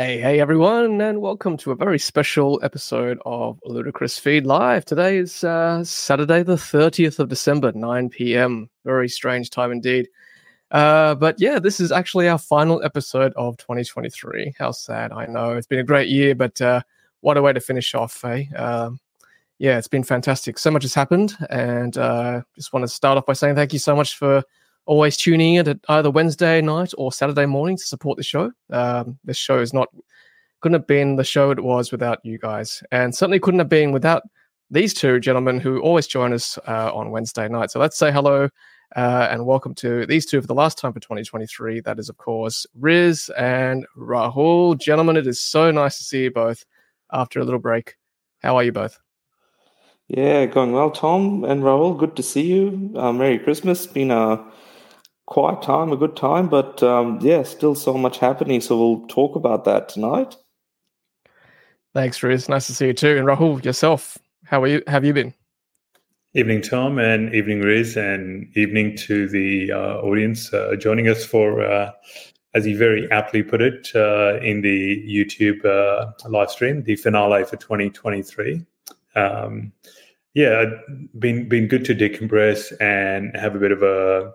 Hey, hey, everyone, and welcome to a very special episode of Ludicrous Feed Live. Today is uh, Saturday, the 30th of December, 9 p.m. Very strange time indeed. Uh, but yeah, this is actually our final episode of 2023. How sad, I know. It's been a great year, but uh, what a way to finish off, eh? Um, yeah, it's been fantastic. So much has happened, and uh, just want to start off by saying thank you so much for always tuning in at either Wednesday night or Saturday morning to support the show. Um, this show is not couldn't have been the show it was without you guys, and certainly couldn't have been without these two gentlemen who always join us uh, on Wednesday night. So let's say hello uh, and welcome to these two for the last time for 2023. That is, of course, Riz and Rahul. Gentlemen, it is so nice to see you both after a little break. How are you both? Yeah, going well, Tom and Rahul. Good to see you. Uh, Merry Christmas. Been a quiet time, a good time, but um, yeah, still so much happening. So we'll talk about that tonight. Thanks, Riz. Nice to see you too. And Rahul, yourself, how are you? Have you been? Evening, Tom, and evening, Riz, and evening to the uh, audience uh, joining us for, uh, as you very aptly put it, uh, in the YouTube uh, live stream, the finale for 2023. Um, yeah, been been good to decompress and have a bit of a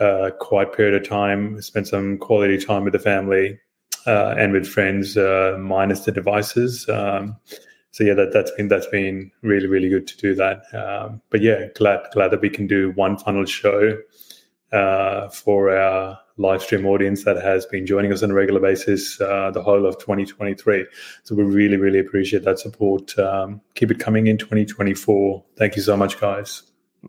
uh, quiet period of time, spend some quality time with the family uh, and with friends, uh, minus the devices. Um, so yeah, that that's been that's been really really good to do that. Um, but yeah, glad glad that we can do one final show uh, for our live stream audience that has been joining us on a regular basis uh, the whole of 2023. So we really really appreciate that support. Um, keep it coming in 2024. Thank you so much, guys.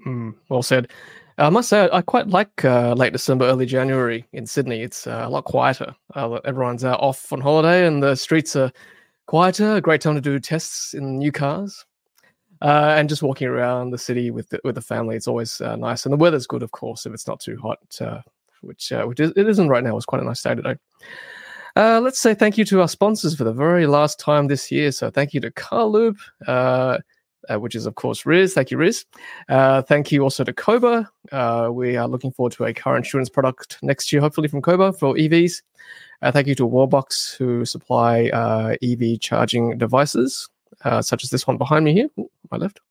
Mm, well said. I must say, I quite like uh, late December, early January in Sydney. It's uh, a lot quieter. Uh, everyone's out off on holiday, and the streets are quieter. A great time to do tests in new cars, uh, and just walking around the city with the, with the family. It's always uh, nice, and the weather's good, of course, if it's not too hot, uh, which which is, it isn't right now. It's quite a nice day today. let's say thank you to our sponsors for the very last time this year. So thank you to Carloop uh, which is, of course, Riz. Thank you, Riz. Uh, thank you also to Koba. Uh, we are looking forward to a car insurance product next year, hopefully from Koba for EVs. Uh, thank you to Wallbox, who supply uh, EV charging devices, uh, such as this one behind me here, Ooh, my left.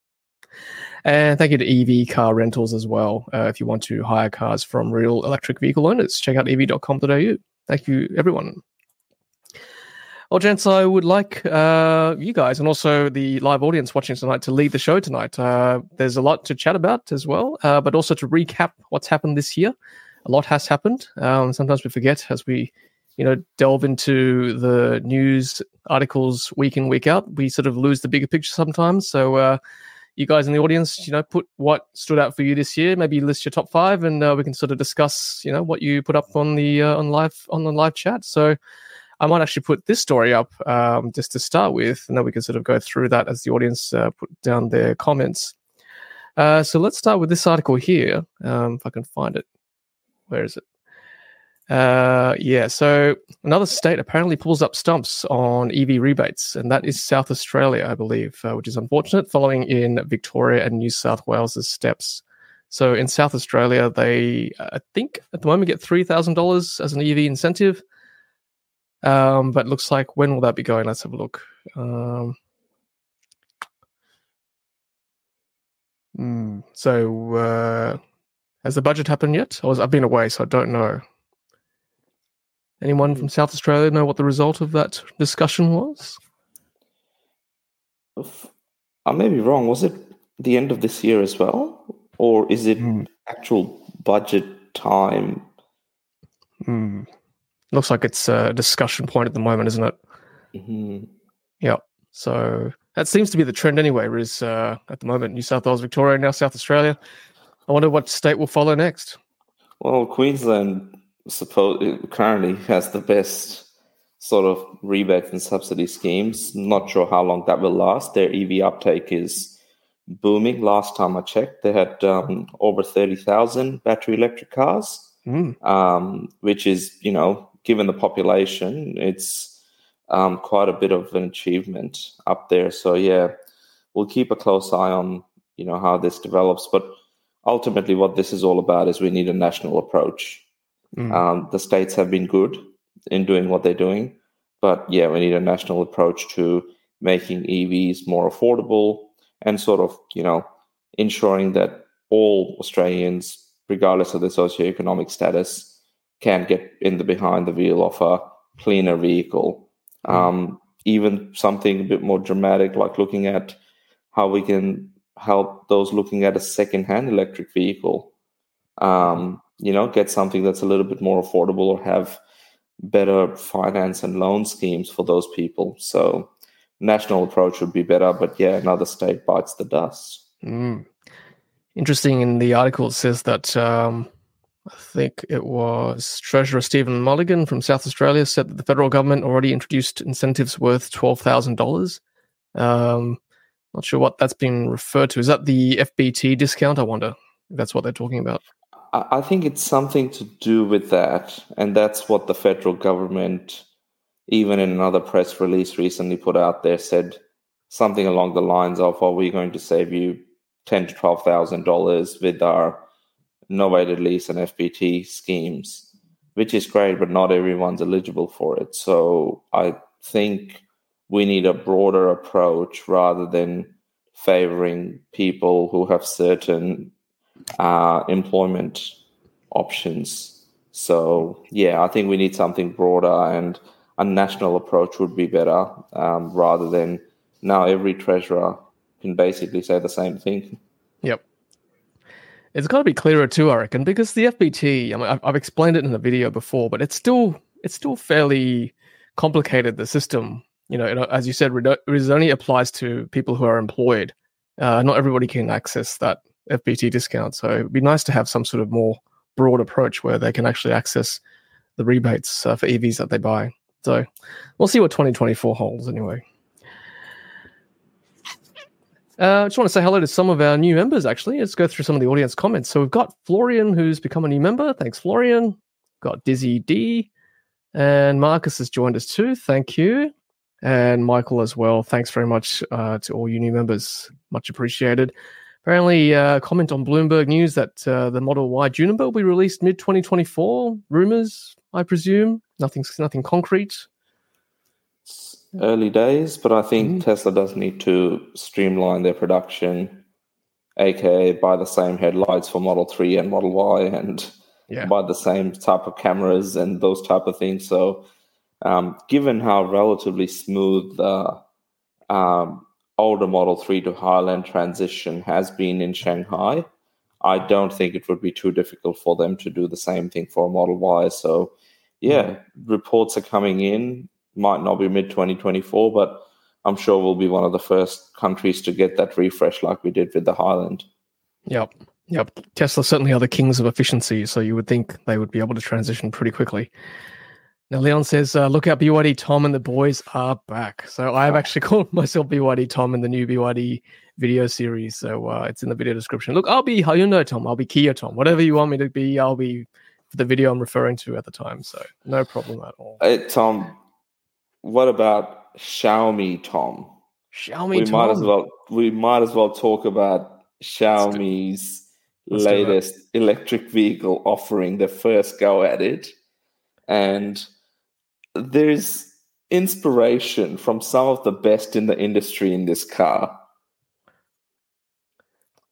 And thank you to EV car rentals as well. if you want to hire cars from real electric vehicle owners, check out evee.com.au. Thank you, everyone. Well, gents, I would like uh, you guys and also the live audience watching tonight to lead the show tonight. Uh, there's a lot to chat about as well, uh, but also to recap what's happened this year. A lot has happened. Um, sometimes we forget as we, you know, delve into the news articles week in week out. We sort of lose the bigger picture sometimes. So, uh, you guys in the audience, you know, put what stood out for you this year. Maybe list your top five, and uh, we can sort of discuss, you know, what you put up on the uh, on live on the live chat. So. I might actually put this story up um, just to start with, and then we can sort of go through that as the audience uh, put down their comments. Uh, so let's start with this article here, um, if I can find it. Where is it? Uh, yeah, so another state apparently pulls up stumps on EV rebates, and that is South Australia, I believe, uh, which is unfortunate, following in Victoria and New South Wales' steps. So in South Australia, they, I think, at the moment get $3,000 as an EV incentive. Um, but looks like when will that be going? Let's have a look. Um, mm, so uh, has the budget happened yet? Or I've been away, so I don't know. Anyone from South Australia know what the result of that discussion was? I may be wrong. Was it the end of this year as well, or is it mm. actual budget time? Mm. Looks like it's a discussion point at the moment, isn't it? Mm-hmm. Yeah. So that seems to be the trend anyway. Is uh, at the moment New South Wales, Victoria, now South Australia. I wonder what state will follow next. Well, Queensland suppose currently has the best sort of rebate and subsidy schemes. Not sure how long that will last. Their EV uptake is booming. Last time I checked, they had um, over thirty thousand battery electric cars, mm. um, which is you know given the population, it's um, quite a bit of an achievement up there. So yeah, we'll keep a close eye on you know how this develops. But ultimately, what this is all about is we need a national approach. Mm. Um, the states have been good in doing what they're doing. But yeah, we need a national approach to making EVs more affordable and sort of, you know, ensuring that all Australians, regardless of their socioeconomic status, can get in the behind the wheel of a cleaner vehicle. Mm. Um, even something a bit more dramatic, like looking at how we can help those looking at a second-hand electric vehicle. Um, you know, get something that's a little bit more affordable or have better finance and loan schemes for those people. So national approach would be better, but yeah, another state bites the dust. Mm. Interesting. In the article, it says that um, I think it was Treasurer Stephen Mullighan from South Australia said that the federal government already introduced incentives worth twelve thousand dollars. Um, not sure what that's been referred to. Is that the FBT discount? I wonder if that's what they're talking about. I think it's something to do with that, and that's what the federal government, even in another press release recently put out there, said something along the lines of, "Are we going to save you ten to twelve thousand dollars with our novated lease and FBT schemes, which is great, but not everyone's eligible for it. So I think we need a broader approach rather than favoring people who have certain uh, employment options. So yeah, I think we need something broader and a national approach would be better um, rather than now every treasurer can basically say the same thing. Yep. It's got to be clearer too, I reckon, because the FBT. I mean, I've, I've explained it in the video before, but it's still it's still fairly complicated. The system, you know, as you said, it only applies to people who are employed. Uh, not everybody can access that FBT discount, so it'd be nice to have some sort of more broad approach where they can actually access the rebates uh, for EVs that they buy. So we'll see what 2024 holds anyway. Uh, I just want to say hello to some of our new members, actually. Let's go through some of the audience comments. So we've got Florian, who's become a new member. Thanks, Florian. Got Dizzy D. And Marcus has joined us too. Thank you. And Michael as well. Thanks very much uh, to all you new members. Much appreciated. Apparently, uh, comment on Bloomberg News that uh, the Model Y Juniper will be released mid 2024. Rumors, I presume. Nothing, nothing concrete early days, but I think mm. Tesla does need to streamline their production, aka buy the same headlights for Model 3 and Model Y and yeah. buy the same type of cameras and those type of things. So, um, given how relatively smooth the um, older Model 3 to Highland transition has been in Shanghai, I don't think it would be too difficult for them to do the same thing for Model Y. So, yeah, mm. reports are coming in might not be mid 2024, but I'm sure we'll be one of the first countries to get that refresh like we did with the Highland. Yep. Yep. Tesla certainly are the kings of efficiency, so you would think they would be able to transition pretty quickly. Now, Leon says, uh, look out, BYD Tom and the boys are back. So I have actually called myself BYD Tom in the new BYD video series. So uh, it's in the video description. Look, I'll be Hyundai Tom. I'll be Kia Tom. Whatever you want me to be, I'll be for the video I'm referring to at the time. So no problem at all. Hey, Tom, what about Xiaomi, Tom? Xiaomi, we Tom. might as well we might as well talk about Xiaomi's Let's latest electric vehicle offering, the first go at it, and there's inspiration from some of the best in the industry in this car.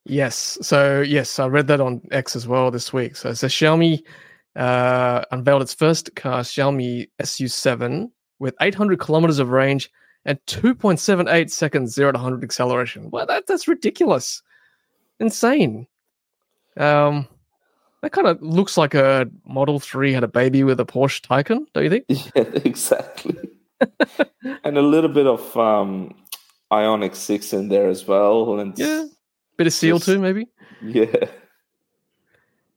Yes. So yes, I read that on X as well this week. So, so Xiaomi uh, unveiled its first car, Xiaomi SU7, with 800 kilometers of range and 2.78 seconds zero to 100 acceleration. Well, that, that's ridiculous. Insane. Um, that kind of looks like a Model 3 had a baby with a Porsche Taycan, don't you think? Yeah, exactly. and a little bit of um, Ioniq 6 in there as well. And yeah. Bit of seal just, too, maybe? Yeah.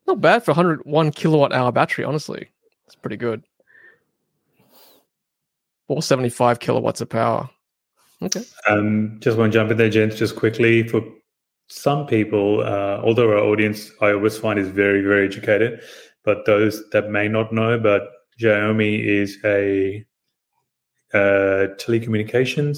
Not bad for 101 kilowatt hour battery, honestly. It's pretty good. 475 kilowatts of power. Okay. Um, just want to jump in there, gents, just quickly. For some people, uh, although our audience I always find is very, very educated, but those that may not know, but Xiaomi is a uh, telecommunications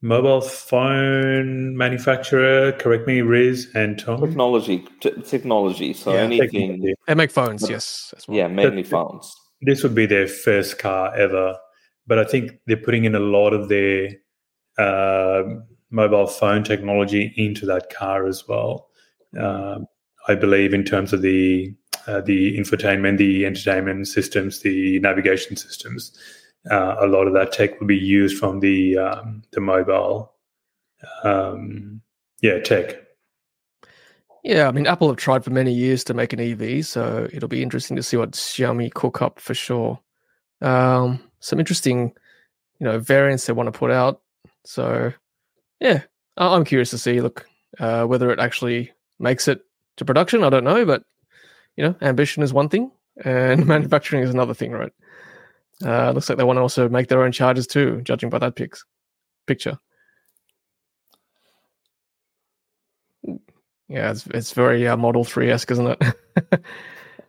mobile phone manufacturer. Correct me, Riz and Tom. Technology, t- technology. So yeah, anything. Technology. They make phones, yes. Well. Yeah, mainly phones. This would be their first car ever but I think they're putting in a lot of their uh, mobile phone technology into that car as well. Uh, I believe in terms of the uh, the infotainment, the entertainment systems, the navigation systems. Uh, a lot of that tech will be used from the um, the mobile, um, yeah, tech. Yeah, I mean, Apple have tried for many years to make an EV, so it'll be interesting to see what Xiaomi cook up for sure. Um, some interesting, you know, variants they want to put out. So, yeah, I'm curious to see. Look, uh, whether it actually makes it to production, I don't know, but you know, ambition is one thing, and manufacturing is another thing, right? Uh, looks like they want to also make their own chargers too, judging by that pics, picture. Yeah, it's it's very uh, Model Three esque, isn't it?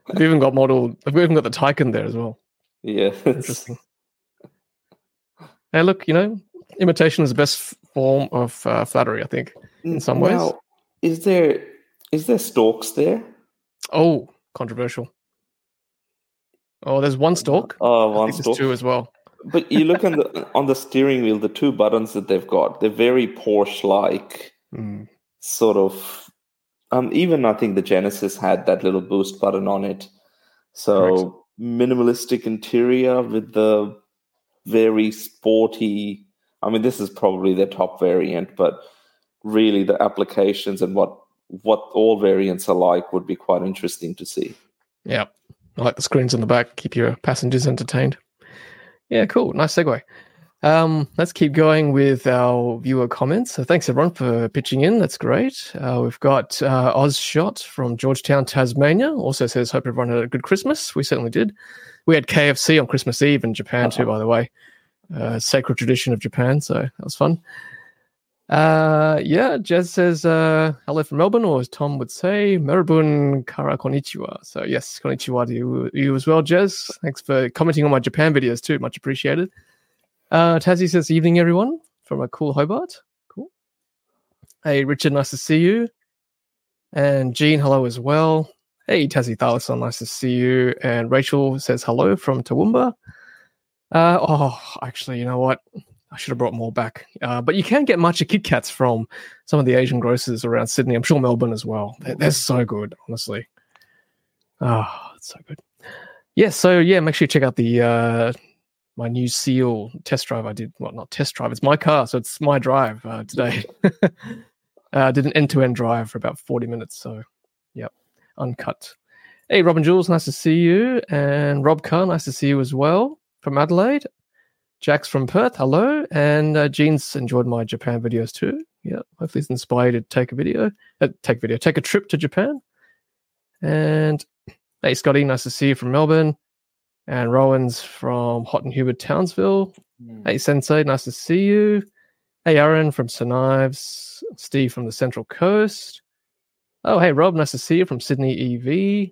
we've even got model. We've even got the Taycan there as well. Yeah, interesting. Hey, look, you know, imitation is the best form of uh, flattery. I think in some ways. Now, is there is there stalks there? Oh, controversial. Oh, there's one stalk. Oh, one stalk. two as well. But you look on the on the steering wheel, the two buttons that they've got, they're very Porsche-like, mm. sort of um, even I think the Genesis had that little boost button on it. So minimalistic interior with the very sporty. I mean, this is probably the top variant, but really the applications and what what all variants are like would be quite interesting to see. Yeah, I like the screens on the back. Keep your passengers entertained. Yeah, cool. Nice segue. Um, let's keep going with our viewer comments. So thanks everyone for pitching in. That's great. Uh, we've got uh, Oz Shot from Georgetown, Tasmania. Also says, "Hope everyone had a good Christmas." We certainly did. We had KFC on Christmas Eve in Japan too, by the way. Uh, sacred tradition of Japan, so that was fun. Uh, yeah, Jez says uh, hello from Melbourne, or as Tom would say, Meribun Kara Konnichiwa. So yes, Konnichiwa to you, you as well, Jez. Thanks for commenting on my Japan videos too. Much appreciated. Uh, Tassie says, evening, everyone, from a cool Hobart. Cool. Hey, Richard, nice to see you. And Jean, hello as well. Hey, Tassie Thylacine, nice to see you. And Rachel says hello from Toowoomba. Uh, oh, actually, you know what? I should have brought more back. Uh, but you can get matcha Kit Kats from some of the Asian grocers around Sydney. I'm sure Melbourne as well. They're, they're so good, honestly. Oh, it's so good. Yeah, so yeah, make sure you check out the uh, my new Seal test drive. I did well, not test drive. It's my car, so it's my drive uh, today. uh, I did an end-to-end drive for about forty minutes. So, yep, uncut. Hey, Robin Jules, nice to see you, and Rob Carr, nice to see you as well from Adelaide. Jack's from Perth, hello, and uh, Jean's enjoyed my Japan videos too. Yeah, hopefully it's inspired to take a video, uh, take video, take a trip to Japan. And hey, Scotty, nice to see you from Melbourne. And Rowan's from Hot and Humid Townsville. Mm. Hey, Sensei, nice to see you. Hey, Aaron from St. Ives. Steve from the Central Coast. Oh, hey, Rob, nice to see you from Sydney EV.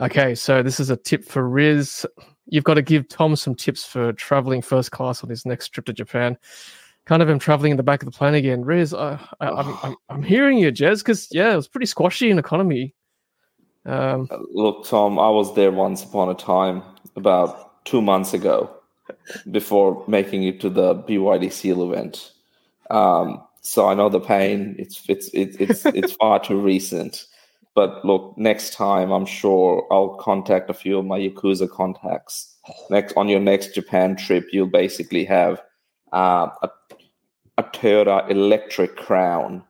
Okay, so this is a tip for Riz. You've got to give Tom some tips for traveling first class on his next trip to Japan. Kind of him traveling in the back of the plane again. Riz, I, I, am I'm, I'm, I'm hearing you, Jez, because, yeah, it was pretty squashy in economy. Um, uh, Look, Tom, I was there once upon a time about two months ago before making it to the BYD Seal event. Um, so I know the pain. It's it's it's it's, it's far too recent. But look, next time I'm sure I'll contact a few of my Yakuza contacts. Next on your next Japan trip, you'll basically have uh, a, a Toyota electric Crown,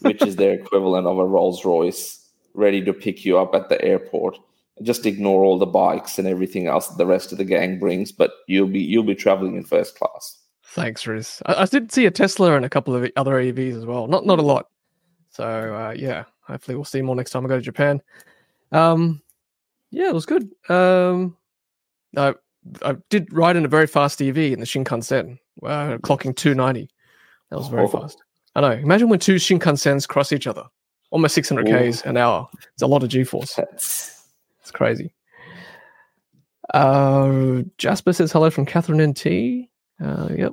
which is their equivalent of a Rolls Royce ready to pick you up at the airport. Just ignore all the bikes and everything else that the rest of the gang brings, but you'll be you'll be traveling in first class. Thanks, Riz. I, I did see a Tesla and a couple of other EVs as well. Not not a lot. So uh, yeah, hopefully we'll see more next time I go to Japan. Um, yeah, it was good. Um, I I did ride in a very fast EV in the Shinkansen, uh, clocking 290. That was very oh. fast. I know. Imagine when two Shinkansens cross each other almost 600 k's an hour. It's a lot of G-force. That's It's crazy. Uh, Jasper says hello from Katherine NT. Uh, yep.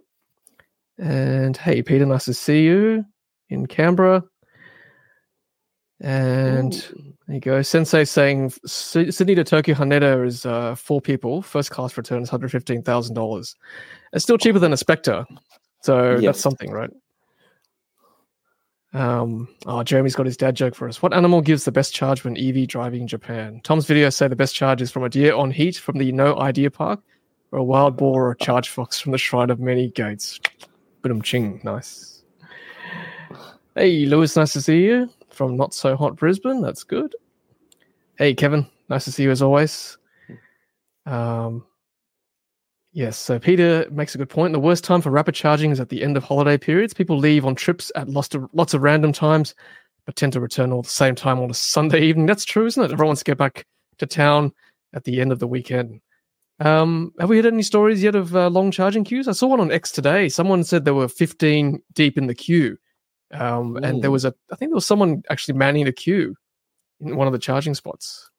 And hey, Peter, nice to see you in Canberra. And there you go. Sensei saying Sydney to Tokyo Haneda is uh, four people. First class return is hundred fifteen thousand dollars. It's still cheaper than a Spectre, so Yes. that's something, right? Um, oh, Jeremy's got his dad joke for us. What animal gives the best charge when EV driving in Japan? Tom's videos say the best charge is from a deer on heat from the No Idea Park, or a wild boar or a Chargefox from the Shrine of Many Gates. Boom ching, nice. Hey, Lewis, nice to see you from not so hot Brisbane. That's good. Hey, Kevin, nice to see you as always. Um, yes, so Peter makes a good point. The worst time for rapid charging is at the end of holiday periods. People leave on trips at lots of, lots of random times, but tend to return all the same time on a Sunday evening. That's true, isn't it? Everyone wants to get back to town at the end of the weekend. Um, have we had any stories yet of uh, long charging queues? I saw one on X today. Someone said there were 15 deep in the queue. Um, and there was a, I think there was someone actually manning the queue in one of the charging spots.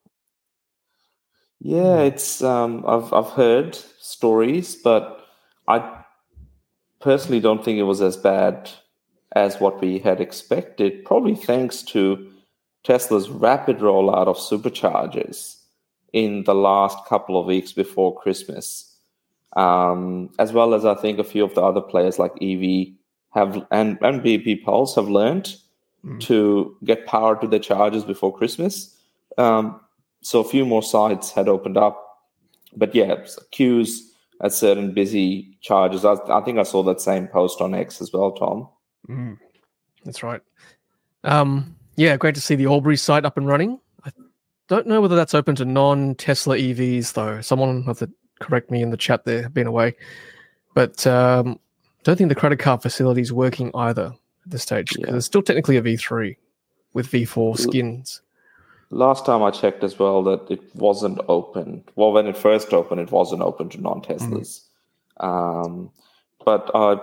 Yeah, it's um, I've I've heard stories, but I personally don't think it was as bad as what we had expected. Probably thanks to Tesla's rapid rollout of superchargers in the last couple of weeks before Christmas, um, as well as I think a few of the other players like EV have and and BP Pulse have learned Mm. to get power to their chargers before Christmas. Um, so a few more sites had opened up, but yeah, queues at certain busy charges. I, I think I saw that same post on X as well, Tom. Mm, that's right. Um, yeah, great to see the Albury site up and running. I don't know whether that's open to non-Tesla EVs though. Someone have to correct me in the chat there, been away. But um, don't think the credit card facility is working either at this stage because Yeah. it's still technically a V3 with V4 skins. Last time I checked as well that it wasn't open. Well, when it first opened, it wasn't open to non-Teslas. Um, but uh,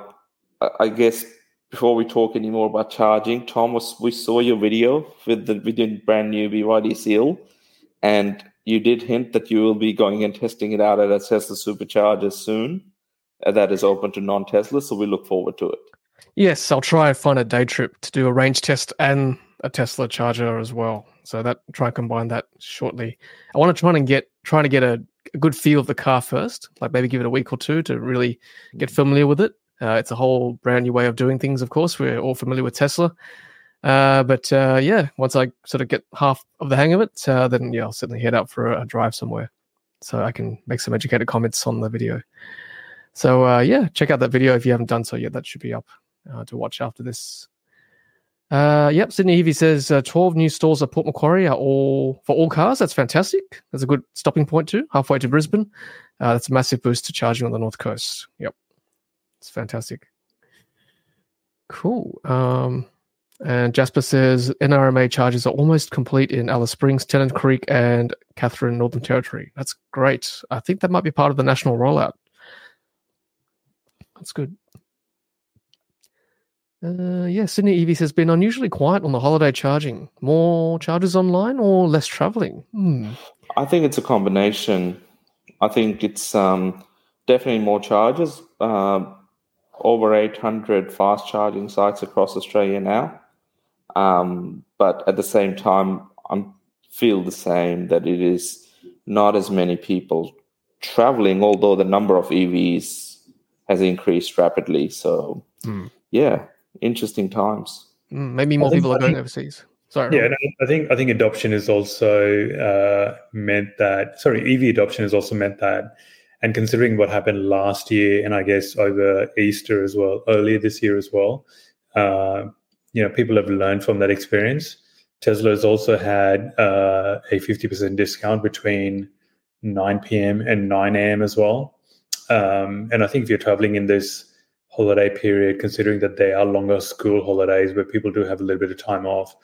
I- I guess before we talk any more about charging, Thomas, we saw your video with the with your brand new BYD Seal, and you did hint that you will be going and testing it out at a Tesla Supercharger soon. uh, That is open to non-Tesla, so we look forward to it. Yes, I'll try and find a day trip to do a range test and a Tesla charger as well. So that try and combine that shortly. I want to try and get trying to get a, a good feel of the car first, like maybe give it a week or two to really get familiar with it. Uh, it's a whole brand new way of doing things. Of course, we're all familiar with Tesla, uh, but uh, yeah, once I sort of get half of the hang of it, uh, then yeah, I'll certainly head out for a, a drive somewhere, so I can make some educated comments on the video. So uh, yeah, check out that video if you haven't done so yet. That should be up uh, to watch after this. Uh, yep, Sydney EV says uh, 12 new stores at Port Macquarie are all for all cars. That's fantastic. That's a good stopping point too, halfway to Brisbane. Uh, that's a massive boost to charging on the North Coast. Yep, it's fantastic. Cool. Um, and Jasper says NRMA charges are almost complete in Alice Springs, Tennant Creek, and Katherine, Northern Territory. That's great. I think that might be part of the national rollout. That's good. Uh, yeah, Sydney EV has been unusually quiet on the holiday charging. More charges online or less traveling? Hmm. I think it's a combination. I think it's um, definitely more charges. Um, over 800 fast charging sites across Australia now. Um, but at the same time, I feel the same that it is not as many people traveling, although the number of EVs has increased rapidly. So, Hmm. yeah, interesting times. Mm, Maybe more people are going overseas. Sorry. Yeah, Rob. and I I think I think adoption is also uh, meant that sorry, EV adoption has also meant that, and considering what happened last year, and I guess over Easter as well, earlier this year as well, uh, you know, people have learned from that experience. Tesla has also had uh, a fifty percent discount between nine p.m. and nine a.m. as well, um, and I think if you're traveling in this holiday period, considering that they are longer school holidays where people do have a little bit of time off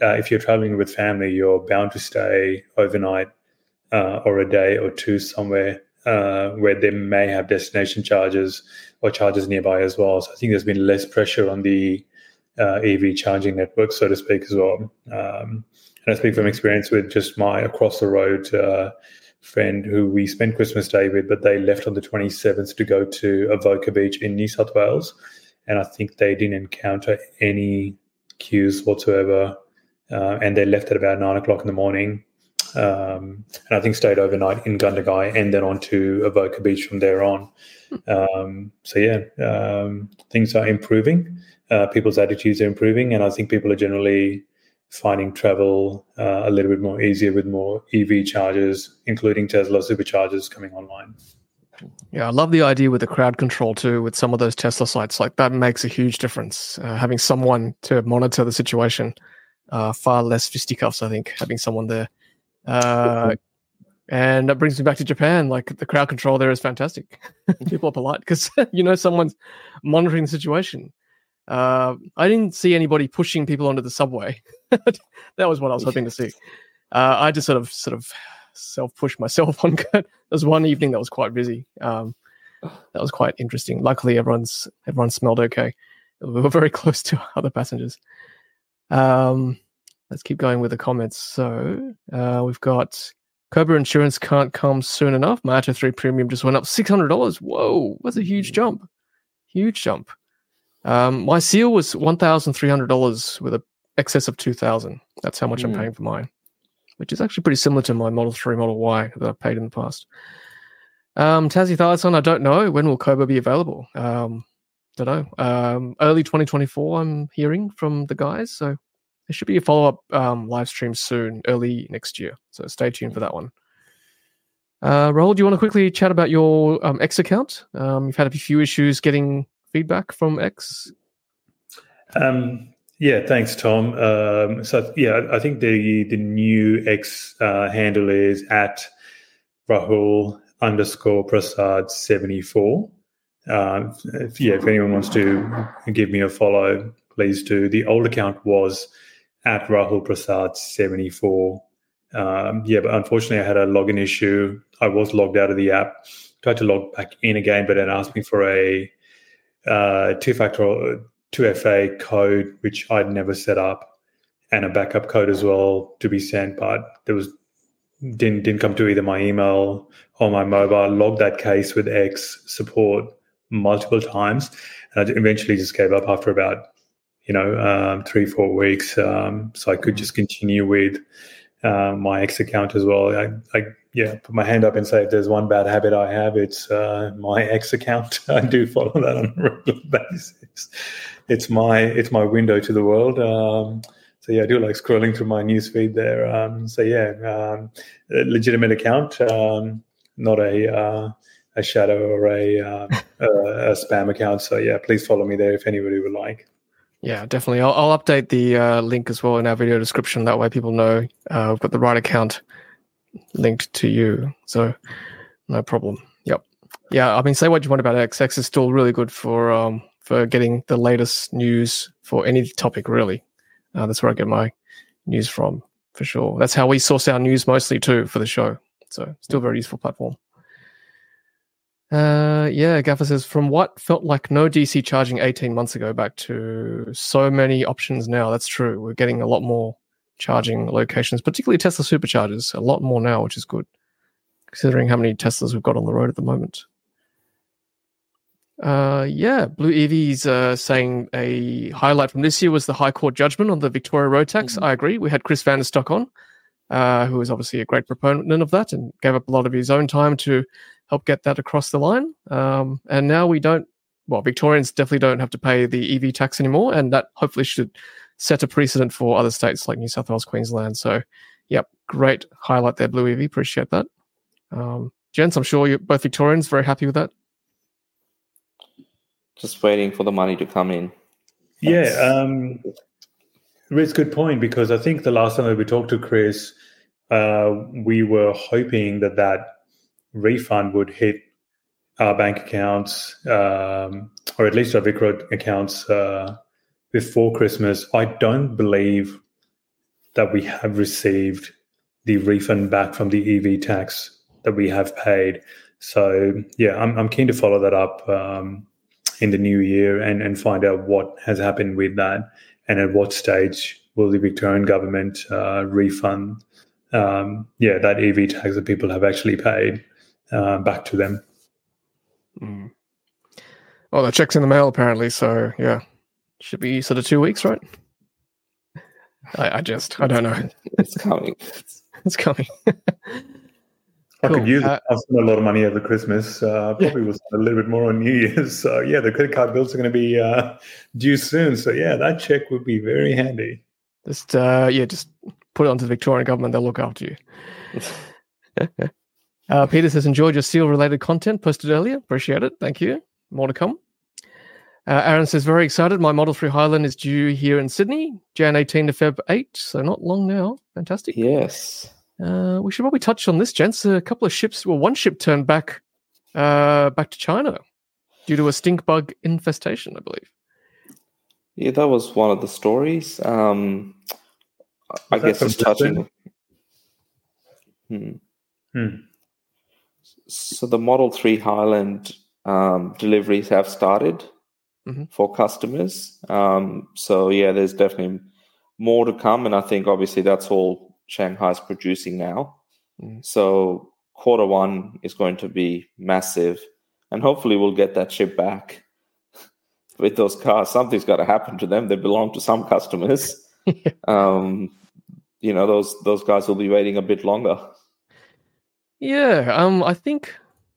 uh, if you're traveling with family, you're bound to stay overnight uh, or a day or two somewhere uh, where they may have destination charges or charges nearby as well. So I think there's been less pressure on the uh, EV charging network, so to speak, as well. Um, and I speak from experience with just my across the road uh, friend who we spent Christmas Day with, but they left on the 27th to go to Avoca Beach in New South Wales. And I think they didn't encounter any queues whatsoever uh, and they left at about nine o'clock in the morning. Um, and I think stayed overnight in Gundagai and then on to Avoca Beach from there on. Um, so yeah, um, things are improving. Uh, people's attitudes are improving, and I think people are generally finding travel uh, a little bit more easier with more EV chargers, including Tesla superchargers coming online. Yeah, I love the idea with the crowd control too, with some of those Tesla sites. Like that makes a huge difference. Uh, having someone to monitor the situation, uh, far less fisticuffs, I think, having someone there. Uh, and that brings me back to Japan. Like the crowd control there is fantastic. People are polite because you know someone's monitoring the situation. Uh, I didn't see anybody pushing people onto the subway. that was what I was hoping to see. Uh, I just sort of sort of self pushed myself on. there was one evening that was quite busy. Um, that was quite interesting. Luckily, everyone's everyone smelled okay. We were very close to other passengers. Um, let's keep going with the comments. So uh, we've got Cobra insurance can't come soon enough. My Atto 3 premium just went up $600. Whoa, that's a huge jump. Huge jump. Um, my seal was $1,300 with a excess of 2000 That's how much mm. I'm hmm. paying for mine, which is actually pretty similar to my Model 3, Model Y that I've paid in the past. Um, Tassie Thylacine, I don't know. When will Cobra be available? Um, don't know. Um, early 2024, I'm hearing from the guys. So there should be a follow up um, live stream soon, early next year. So stay tuned for that one. Uh, Rahul, do you want to quickly chat about your um, X account? Um, you've had a few issues getting feedback from X. Um, yeah, thanks, Tom. Um, so yeah, I think the the new X uh, handle is at Rahul underscore Prasad seventy four. Uh, if, yeah, if anyone wants to give me a follow, please do. The old account was at Rahul Prasad 74. Um, yeah, but unfortunately, I had a login issue. I was logged out of the app, tried to log back in again, but it asked me for a uh, two factor 2FA code, which I'd never set up, and a backup code as well to be sent, but there was didn't didn't come to either my email or my mobile. Logged that case with X support multiple times, and I eventually just gave up after about you know, um, three, four weeks. Um, so I could just continue with uh, my X account as well. I, I, yeah, put my hand up and say if there's one bad habit I have, it's uh, my X account. I do follow that on a regular basis. It's my it's my window to the world. Um, so yeah, I do like scrolling through my newsfeed there. Um, so yeah, um, a legitimate account, um, not a uh, a shadow or a, uh, a, a spam account. So yeah, please follow me there if anybody would like. Yeah, definitely. I'll, I'll update the uh, link as well in our video description. That way, people know uh, we've got the right account linked to you. So, no problem. Yep. Yeah, I mean, say what you want about X. X is still really good for um, for getting the latest news for any topic. Really, uh, that's where I get my news from for sure. That's how we source our news mostly too for the show. So, still very useful platform. Uh, yeah, Gaffer says from what felt like no DC charging 18 months ago back to so many options now. That's true. We're getting a lot more charging locations, particularly Tesla superchargers, a lot more now, which is good, considering how many Teslas we've got on the road at the moment. Uh, yeah, Blue EV's uh, saying a highlight from this year was the High Court judgment on the Victoria road tax. Mm-hmm. I agree. We had Chris Vanderstock on, uh, who is obviously a great proponent of that and gave up a lot of his own time to help get that across the line. Um, and now we don't, well, Victorians definitely don't have to pay the EV tax anymore. And that hopefully should set a precedent for other states like New South Wales, Queensland. So, yep, great highlight there, Blue EV. Appreciate that. Um, gents, I'm sure you're both Victorians very happy with that. Just waiting for the money to come in. Yeah, um, it's a good point because I think the last time that we talked to Chris, uh, we were hoping that that refund would hit our bank accounts, um, or at least our VicRoad accounts, uh, before Christmas. I don't believe that we have received the refund back from the EV tax that we have paid. So yeah, I'm, I'm keen to follow that up um, in the new year and, and find out what has happened with that and at what stage will the Victorian government uh, refund um, yeah that EV tax that people have actually paid uh, back to them. Mm. Well, the check's in the mail apparently, so yeah, should be sort of two weeks, right? I, I just, I don't know. It's coming. It's coming. I Cool. could use Uh, it. I've spent a lot of money over Christmas. Uh, Yeah. probably was a little bit more on New Year's. So yeah, the credit card bills are going to be uh, due soon. So yeah, that check would be very handy. Just, uh, yeah, just put it onto the Victorian government. They'll look after you. uh, Peter says, enjoyed your seal related content posted earlier. Appreciate it. Thank you. More to come. Uh, Aaron says, very excited. My Model 3 Highland is due here in Sydney, Jan 18 to Feb 8. So not long now. Fantastic. yes. Uh, we should probably touch on this, gents. A couple of ships, well, one ship turned back uh, back to China due to a stink bug infestation, I believe. Yeah, that was one of the stories. Um, I Was guess it's touching. Hmm. Hmm. So the Model 3 Highland um, deliveries have started Mhm. for customers. Um, so yeah, there's definitely more to come, and I think obviously that's all Shanghai's producing now. Mm. So quarter one is going to be massive, and hopefully we'll get that ship back. With those cars, something's got to happen to them. They belong to some customers. um, you know, those those guys will be waiting a bit longer. Yeah, um, I think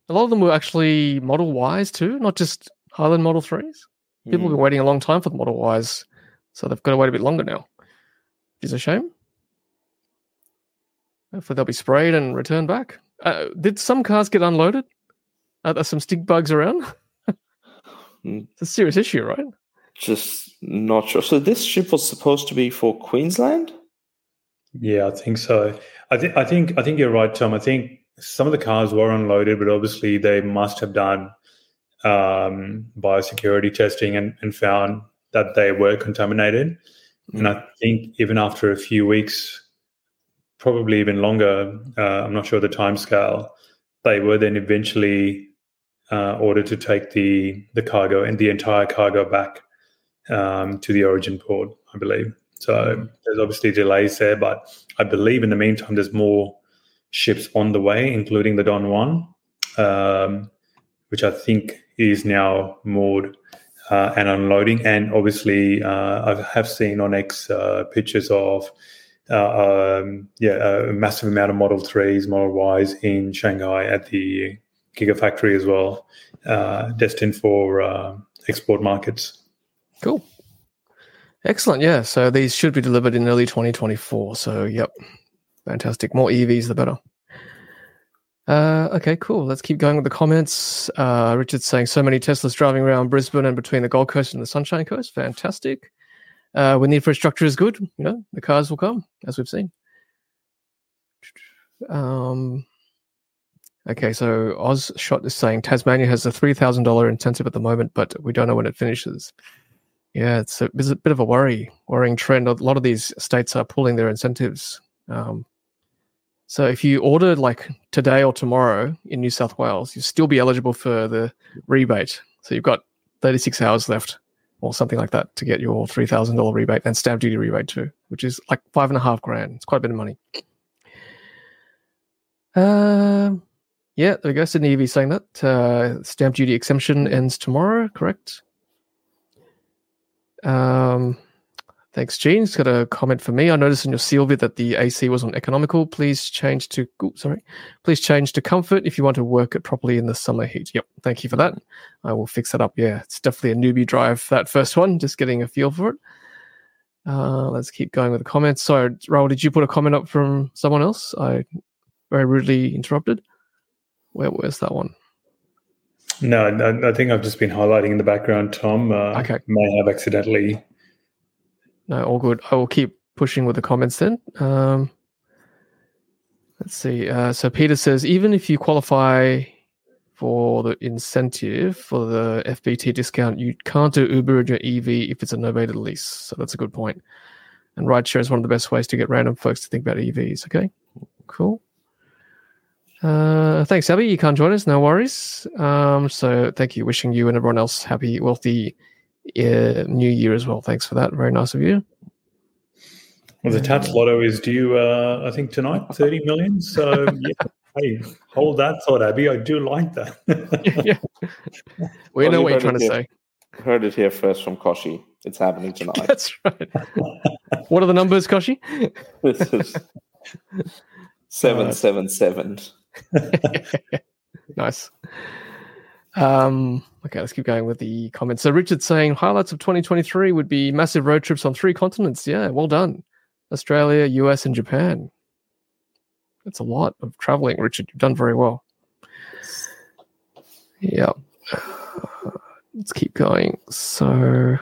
a lot of them were actually Model Ys too, not just Highland Model 3s. People have Mm. been waiting a long time for the Model Ys, so they've got to wait a bit longer now. Which is a shame. Hopefully they'll be sprayed and returned back. Uh, did some cars get unloaded? Are there some stink bugs around? Mm. it's a serious issue, right? Just not sure. So this ship was supposed to be for Queensland. Yeah, I think so. I think I think I think you're right, Tom. I think some of the cars were unloaded, but obviously they must have done um, biosecurity testing and, and found that they were contaminated. And I think even after a few weeks, probably even longer, uh, I'm not sure the time scale, they were then eventually uh, ordered to take the the cargo and the entire cargo back um, to the origin port, I believe. So there's obviously delays there, but I believe in the meantime there's more ships on the way, including the Don Juan, um, which I think is now moored uh, and unloading. And obviously, uh, I have seen on X uh, pictures of uh, um, yeah a massive amount of Model Threes, Model Ys in Shanghai at the Gigafactory as well, uh, destined for uh, export markets. Cool. Excellent. Yeah. So these should be delivered in early 2024. So, yep. Fantastic. More EVs, the better. Uh, okay, cool. Let's keep going with the comments. Uh, Richard's saying so many Teslas driving around Brisbane and between the Gold Coast and the Sunshine Coast. Fantastic. Uh, when the infrastructure is good, you know, the cars will come, as we've seen. Um, okay, so Oz Shot is saying Tasmania has a $3,000 incentive at the moment, but we don't know when it finishes. Yeah, it's a, it's a bit of a worry, worrying trend. A lot of these states are pulling their incentives. Um, so if you order like today or tomorrow in New South Wales, you'll still be eligible for the rebate. So you've got 36 hours left or something like that to get your $3,000 rebate and stamp duty rebate too, which is like five and a half grand. It's quite a bit of money. Um, yeah, there we go. Sydney EV saying that. Uh, stamp duty exemption ends tomorrow, correct? Um, thanks, Gene. It's got a comment for me. I noticed in your seal bit that the AC was on economical. Please change to oops, sorry. Please change to comfort if you want to work it properly in the summer heat. Yep. Thank you for that. I will fix that up. Yeah, it's definitely a newbie drive. That first one, just getting a feel for it. Uh, let's keep going with the comments. Sorry, Rahul, did you put a comment up from someone else? I very rudely interrupted. Where where's that one? No, I, I think I've just been highlighting in the background, Tom. Uh, Okay. May have accidentally. No, all good. I will keep pushing with the comments then. Um, let's see. Uh, so Peter says even if you qualify for the incentive for the FBT discount, you can't do Uber in your EV if it's a novated lease. So that's a good point. And rideshare is one of the best ways to get random folks to think about EVs. Okay, cool. Uh, thanks, Abby. You can't join us. No worries. Um, so thank you. Wishing you and everyone else happy, wealthy uh, new year as well. Thanks for that. Very nice of you. Well, the Tatts Lotto is due, uh, I think, tonight, 30 million. So, yeah, hey, hold that thought, Abby. I do like that. yeah. We Well, know what you're trying to here. say. Heard it here first from Koshi. It's happening tonight. That's right. what are the numbers, Koshi? this is seven seven seven. nice. Um, okay, let's keep going with the comments. So Richard's saying highlights of 2023 would be massive road trips on three continents. Yeah, well done. Australia, US, and Japan. That's a lot of traveling, Richard. You've done very well. Yeah. Let's keep going. So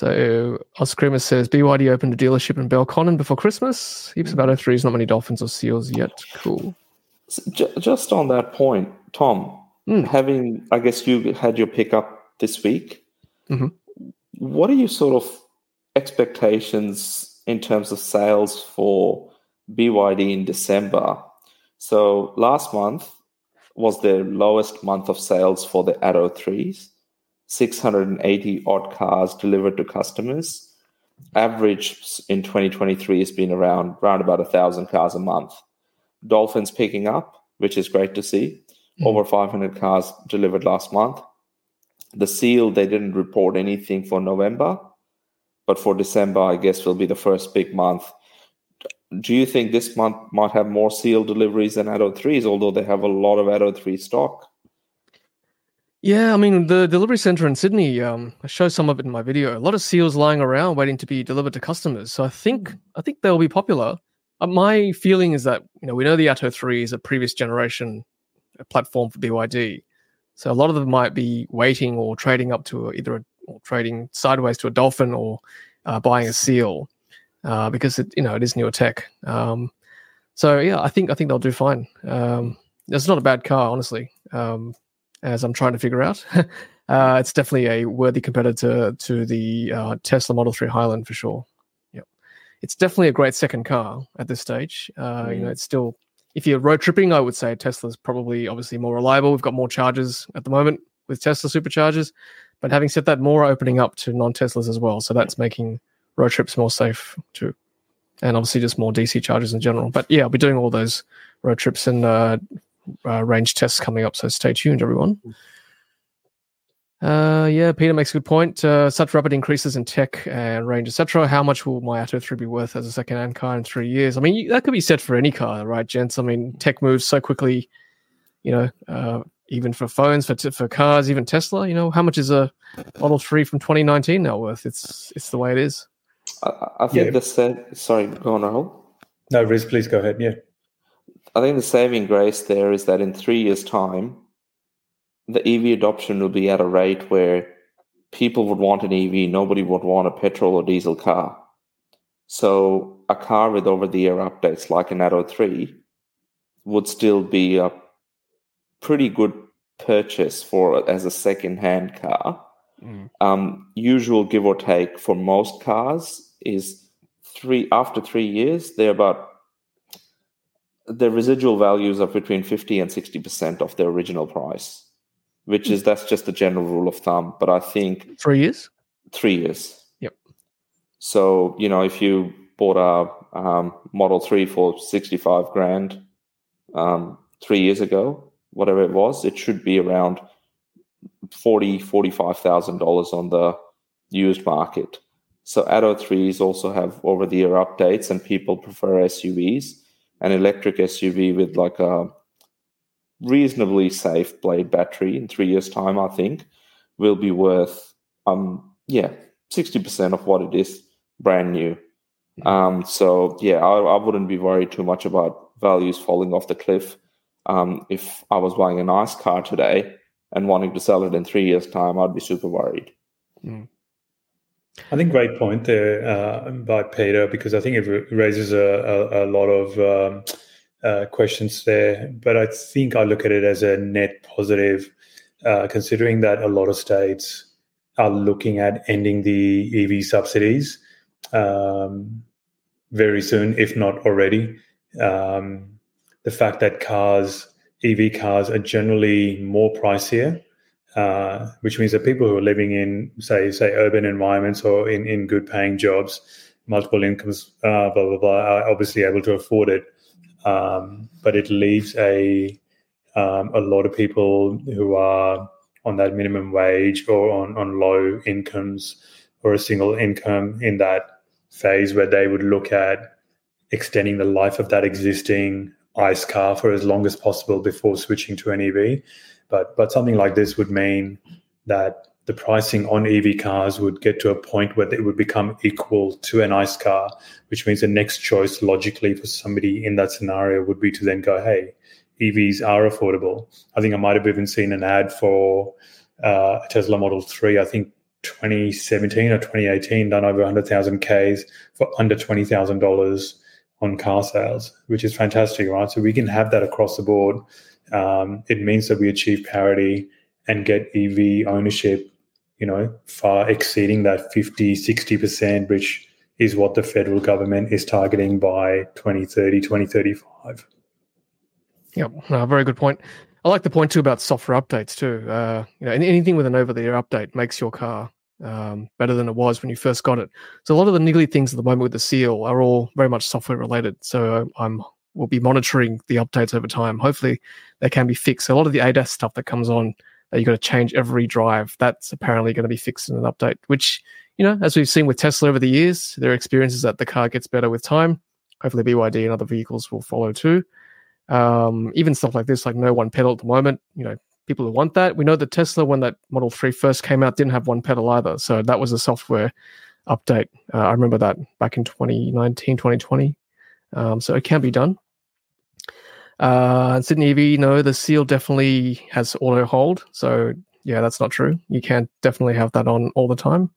so Oscrima says BYD opened a dealership in Belconnen before Christmas. Heaps about O3s, not many dolphins or seals yet. Cool. Just on that point, Tom, Mm. having I guess you had your pickup this week. Mhm. What are your sort of expectations in terms of sales for BYD in December? So last month was the lowest month of sales for the Atto 3s, 680 odd cars delivered to customers. Average in 2023 has been around around about a thousand cars a month. Dolphins picking up, which is great to see. Mhm. Over 500 cars delivered last month. The seal, they didn't report anything for November, but for December, I guess will be the first big month. Do you think this month might have more seal deliveries than Atto 3s, although they have a lot of Atto 3 stock? Yeah, I mean the delivery center in Sydney. Um, I show some of it in my video. A lot of seals lying around waiting to be delivered to customers. So I think I think they'll be popular. Uh, my feeling is that you know we know the Atto three is a previous generation platform for BYD, so a lot of them might be waiting or trading up to either a, or trading sideways to a Dolphin or uh, buying a seal uh, because it you know it is newer tech. Um, so yeah, I think I think they'll do fine. Um, it's not a bad car, honestly. Um, as I'm trying to figure out. uh, it's definitely a worthy competitor to the uh, Tesla Model 3 Highland for sure. Yep. It's definitely a great second car at this stage. Uh, You know, Mm. it's still, if you're road tripping, I would say Tesla's probably obviously more reliable. We've got more chargers at the moment with Tesla superchargers. But having said that, more are opening up to non Teslas as well. So that's making road trips more safe too. And obviously just more DC chargers in general. But yeah, I'll be doing all those road trips and uh, uh, range tests coming up. So stay tuned, everyone. Uh, yeah, Peter makes a good point. Uh, such rapid increases in tech and range, etc. How much will my Atto 3 be worth as a second-hand car in three years? I mean, that could be said for any car, right, gents? I mean, tech moves so quickly. You know, uh, even for phones, for t- for cars, even Tesla. You know, how much is a Model 3 from 2019 now worth? It's it's the way it is. I, I think Yeah. the sa- sorry, go on, Rahul. No, Riz, please go ahead. Yeah. I think the saving grace there is that in three years' time, the EV adoption will be at a rate where people would want an EV, nobody would want a petrol or diesel car. So a car with over-the-air updates like an Atto 3 would still be a pretty good purchase for as a second-hand car. Um, usual give or take for most cars is three after three years they're about the residual values are between 50 and 60% of their original price which is that's just the general rule of thumb but i think Three years. three years Yep. so you know if you bought a um, model 3 for 65 grand um, three years ago whatever it was it should be around 40 45000 dollars on the used market so Atto 3s also have over the year updates and people prefer SUVs an electric SUV with like a reasonably safe blade battery in three years time i think will be worth um yeah 60% of what it is brand new. Um so yeah i, I wouldn't be worried too much about values falling off the cliff um if i was buying a nice car today and wanting to sell it in three years time i'd be super worried. I think great point there uh, by Peter because I think it raises a, a, a lot of um, uh, questions there. But I think I look at it as a net positive, uh, considering that a lot of states are looking at ending the EV subsidies um, very soon, if not already. Um, the fact that cars, EV cars, are generally more pricier uh, which means that people who are living in, say, say urban environments or in, in good paying jobs, multiple incomes, uh, blah blah blah, are obviously able to afford it. Um, but it leaves a um, a lot of people who are on that minimum wage or on, on low incomes or a single income in that phase where they would look at extending the life of that existing ICE car for as long as possible before switching to an EV. But but something like this would mean that the pricing on EV cars would get to a point where it would become equal to an ICE car, which means the next choice logically for somebody in that scenario would be to then go, hey, EVs are affordable. I think I might have even seen an ad for uh, a Tesla Model 3, I think 2017 or 2018, done over 100,000 Ks for under $20,000 on car sales, which is fantastic, right? So we can have that across the board. Um, it means that we achieve parity and get EV ownership, you know, far exceeding that 50, 60%, which is what the federal government is targeting by 2030, 2035. Yep, no, very good point. I like the point too about software updates too. Uh, you know, anything with an over-the-air update makes your car um, better than it was when you first got it. So a lot of the niggly things at the moment with the seal are all very much software related. So I'm we'll be monitoring the updates over time. Hopefully, they can be fixed. A lot of the ADAS stuff that comes on that you got to change every drive, that's apparently going to be fixed in an update. Which you know, as we've seen with Tesla over the years, their experience is that the car gets better with time. Hopefully, BYD and other vehicles will follow too. Um, even stuff like this, like no one pedal at the moment, you know, people who want that. We know that Tesla, when that Model 3 first came out, didn't have one pedal either. So that was a software update. Uh, I remember that back in 2019, 2020. Um, so it can be done. Uh, Sydney EV, no, the seal definitely has auto hold. So yeah, that's not true. You can't definitely have that on all the time.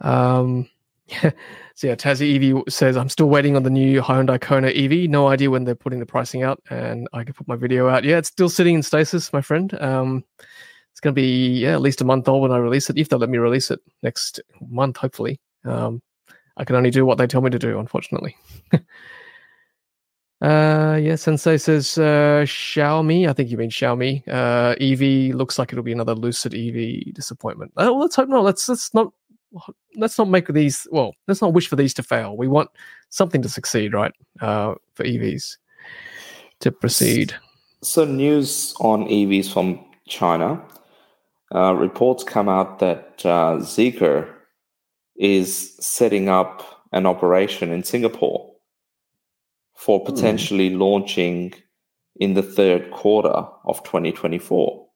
Um, so yeah, Tassie EV says I'm still waiting on the new Hyundai Kona EV. No idea when they're putting the pricing out, and I can put my video out. Yeah, it's still sitting in stasis, my friend. Um, it's going to be yeah at least a month old when I release it, if they let me release it next month, hopefully. Um, I can only do what they tell me to do, unfortunately. uh, yeah, Sensei says uh, Xiaomi. I think you mean Xiaomi. Uh, EV looks like it'll be another Lucid EV disappointment. Oh, let's hope not. Let's let's not let's not make these well let's not wish for these to fail we want something to succeed right uh, for evs to proceed so news on evs from china uh, reports come out that uh, zeekr is setting up an operation in singapore for hmm. potentially mm. launching in the third quarter of 2024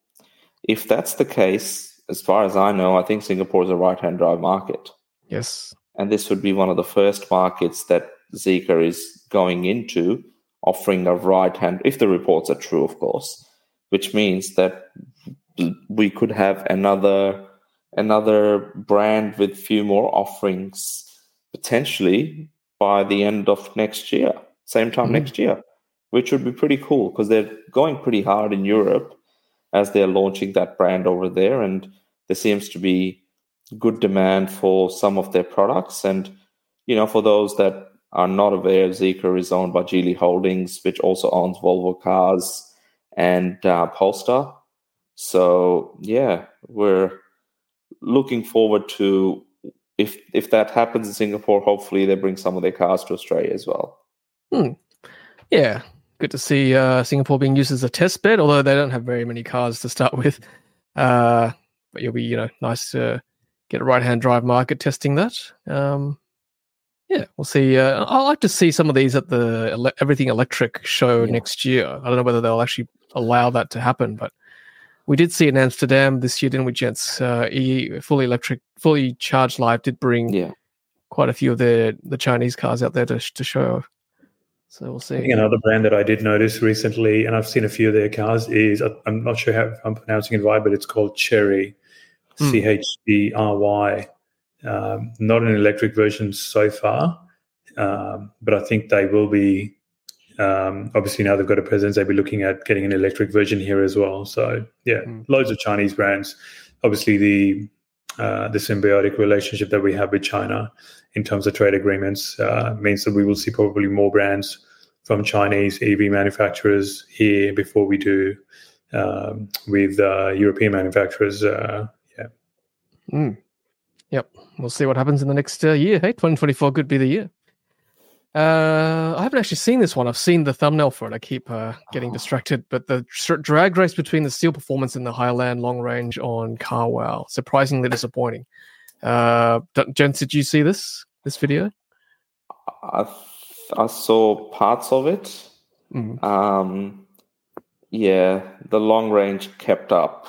if that's the case as far as I know, I think Singapore is a right hand drive market. Yes. And this would be one of the first markets that Zeekr is going into, offering a right hand, if the reports are true, of course, which means that we could have another another brand with few more offerings potentially by the end of next year, same time mm-hmm. next year, which would be pretty cool because they're going pretty hard in Europe as they're launching that brand over there. And there seems to be good demand for some of their products. And, you know, for those that are not aware, Zeekr is owned by Geely Holdings, which also owns Volvo Cars and uh, Polestar. So, yeah, we're looking forward to if if that happens in Singapore, hopefully they bring some of their cars to Australia as well. Hmm. Yeah, good to see uh, Singapore being used as a test bed, although they don't have very many cars to start with. Uh, but it'll be you know nice to get a right hand drive market testing that. Um, yeah, we'll see. Uh, I like to see some of these at the ele- Everything Electric show yeah. next year. I don't know whether they'll actually allow that to happen, but we did see in Amsterdam this year, didn't we, gents? Uh, e fully electric, fully charged live did bring yeah. quite a few of the the Chinese cars out there to to show. So we'll see. another brand that I did notice recently, and I've seen a few of their cars, is I'm not sure how I'm pronouncing it right, but it's called Cherry, hmm. C H E R Y. Um, not an electric version so far, um, but I think they will be. Um, obviously, now they've got a presence, they'll be looking at getting an electric version here as well. So, yeah, mm. loads of Chinese brands. Obviously, the uh, the symbiotic relationship that we have with China in terms of trade agreements uh, means that we will see probably more brands from Chinese EV manufacturers here before we do um, with uh, European manufacturers. Uh, yeah. Mm. Yep. We'll see what happens in the next uh, year. Hey, 2024 could be the year. Uh, I haven't actually seen this one. I've seen the thumbnail for it. I keep uh, getting Oh. distracted. But the tr- drag race between the Seal Performance and the Highland Long Range on Carwow, surprisingly disappointing. Uh, D- Gents, did you see this this video? I I saw parts of it. Mm. Um, yeah, the long range kept up,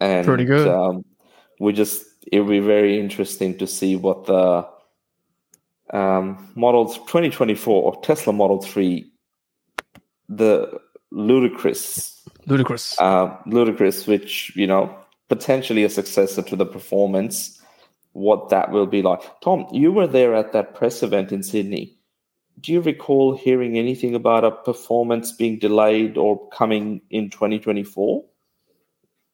and Pretty good. Um, we just it'll be very interesting to see what the um, Model 2024 Tesla Model 3, the ludicrous, Ludicrous. uh, ludicrous, which you know potentially a successor to the performance. What that will be like, Tom? You were there at that press event in Sydney do you recall hearing anything about a performance being delayed or coming in 2024?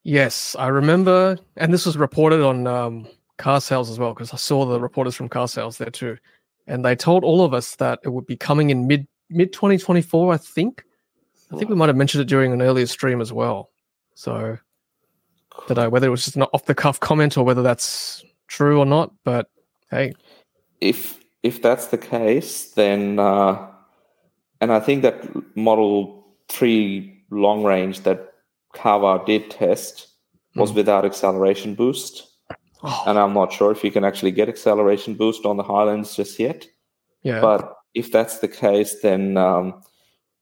Yes, I remember, and this was reported on um, car sales as well because I saw the reporters from car sales there too, and they told all of us that it would be coming in mid mid 2024. I think. I think we might have mentioned it during an earlier stream as well. So, don't know whether it was just an off the cuff comment or whether that's true or not. But hey, If if that's the case, then uh, and I think that Model Three long range that Carwow did test was Hmm. without acceleration boost, oh, and I'm not sure if you can actually get acceleration boost on the Highlands just yet. yeah, But if that's the case, then um,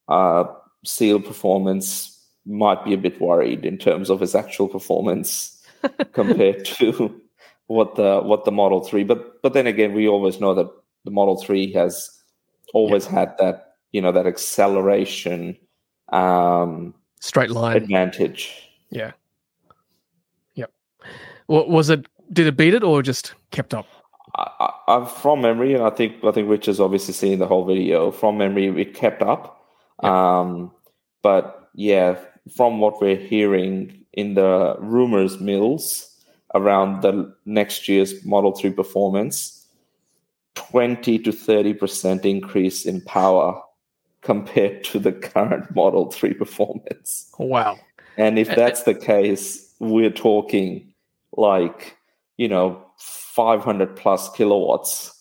uh, Seal Performance might be a bit worried in terms of its actual performance compared to what the what the Model Three. But but then again, we always know that the Model Three has always had that you know that acceleration um, straight line. advantage. Yeah. Yep. What was it? Did it beat it or just kept up? I, I, I'm from memory, and I think I think Rich has obviously seen the whole video. From memory, it kept up, um, but yeah, from what we're hearing in the rumors mills around the next year's Model Three performance, twenty to thirty percent increase in power compared to the current Model Three performance. Wow. And if that's the case, we're talking like, you know, 500 plus kilowatts.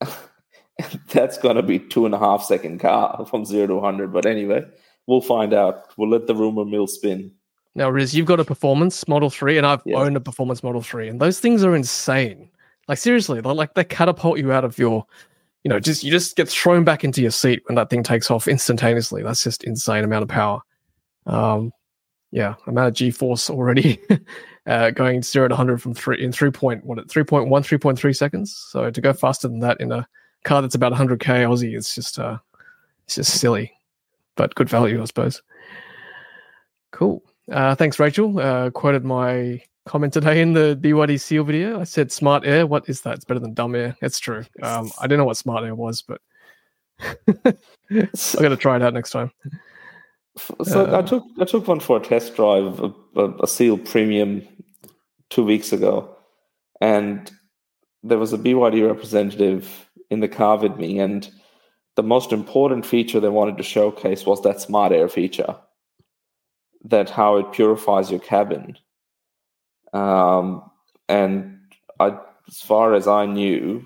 that's going to be two and a half second car from zero to 100. But anyway, we'll find out. We'll let the rumor mill spin. Now, Riz, you've got a performance Model 3, and I've Yeah. owned a performance Model 3, and those things are insane. Like, seriously, they're like they catapult you out of your, you know, just you just get thrown back into your seat when that thing takes off instantaneously. That's just insane amount of power. Um, yeah, amount of G force already uh, going zero to 100 from three in 3 point, what, 3.1, 3.3 seconds. So to go faster than that in a car that's about 100k Aussie, it's just, uh, it's just silly, but good value, I suppose. Cool. Uh, thanks, Rachel. Uh, quoted my comment today in the BYD Seal video. I said, "Smart Air. What is that? It's better than dumb air." It's true. Um, I don't know what Smart Air was, but I got to try it out next time. So I Uh, took I took one for a test drive, a, a, a Seal Premium, two weeks ago, and there was a BYD representative in the car with me, and the most important feature they wanted to showcase was that Smart Air feature, that how it purifies your cabin, um, and I, as far as I knew,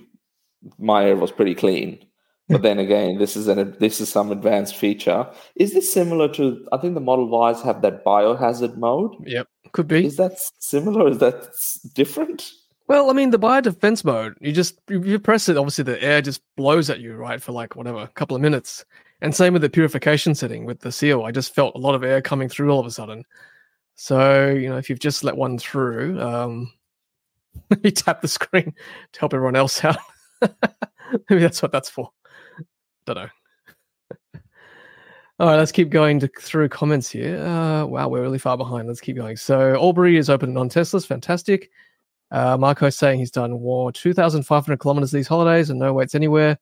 my air was pretty clean. But then again, this is an this is some advanced feature. Is this similar to? I think the Model Ys have that biohazard mode. Yep, could be. Is that similar? Is that different? Well, I mean, the bio defense mode, you just you, press it. Obviously, the air just blows at you, right, for like whatever, a couple of minutes. And same with the purification setting with the seal. I just felt a lot of air coming through all of a sudden. So you know, if you've just let one through, um, you tap the screen to help everyone else out. Maybe that's what that's for. Don't know. All right, let's keep going to, through comments here. Uh, wow, we're really far behind. Let's keep going. So Albury is open on Teslas. Fantastic. Uh, Marco's saying he's done war 2,500 kilometers these holidays and no waits anywhere.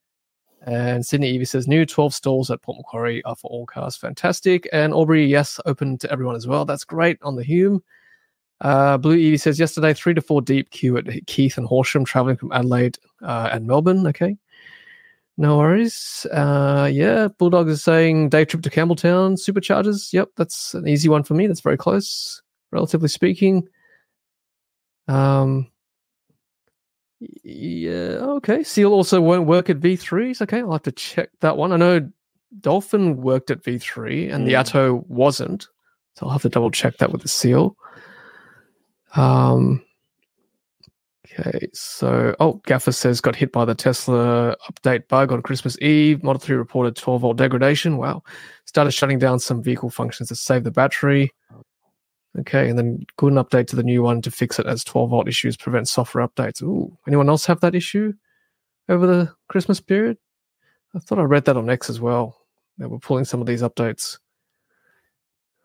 And Sydney EV says new 12 stalls at Port Macquarie are for all cars. Fantastic. And Albury, yes, open to everyone as well. That's great on the Hume. Uh, Blue EV says yesterday, three to four deep queue at Keith and Horsham, traveling from Adelaide uh, and Melbourne. Okay. No worries. Uh, yeah, Bulldog is saying day trip to Campbelltown, superchargers. Yep, that's an easy one for me. That's very close, relatively speaking. Um, Yeah, okay. Seal also won't work at V3s. Okay, I'll have to check that one. I know Dolphin worked at V3 and the Mm. Atto wasn't. So I'll have to double check that with the Seal. Um Okay, so oh, Gaffer says got hit by the Tesla update bug on Christmas Eve. Model 3 reported 12 volt degradation. Wow. Started shutting down some vehicle functions to save the battery. Okay, and then good an update to the new one to fix it as 12 volt issues prevent software updates. Ooh, anyone else have that issue over the Christmas period? I thought I read that on X as well. They were pulling some of these updates.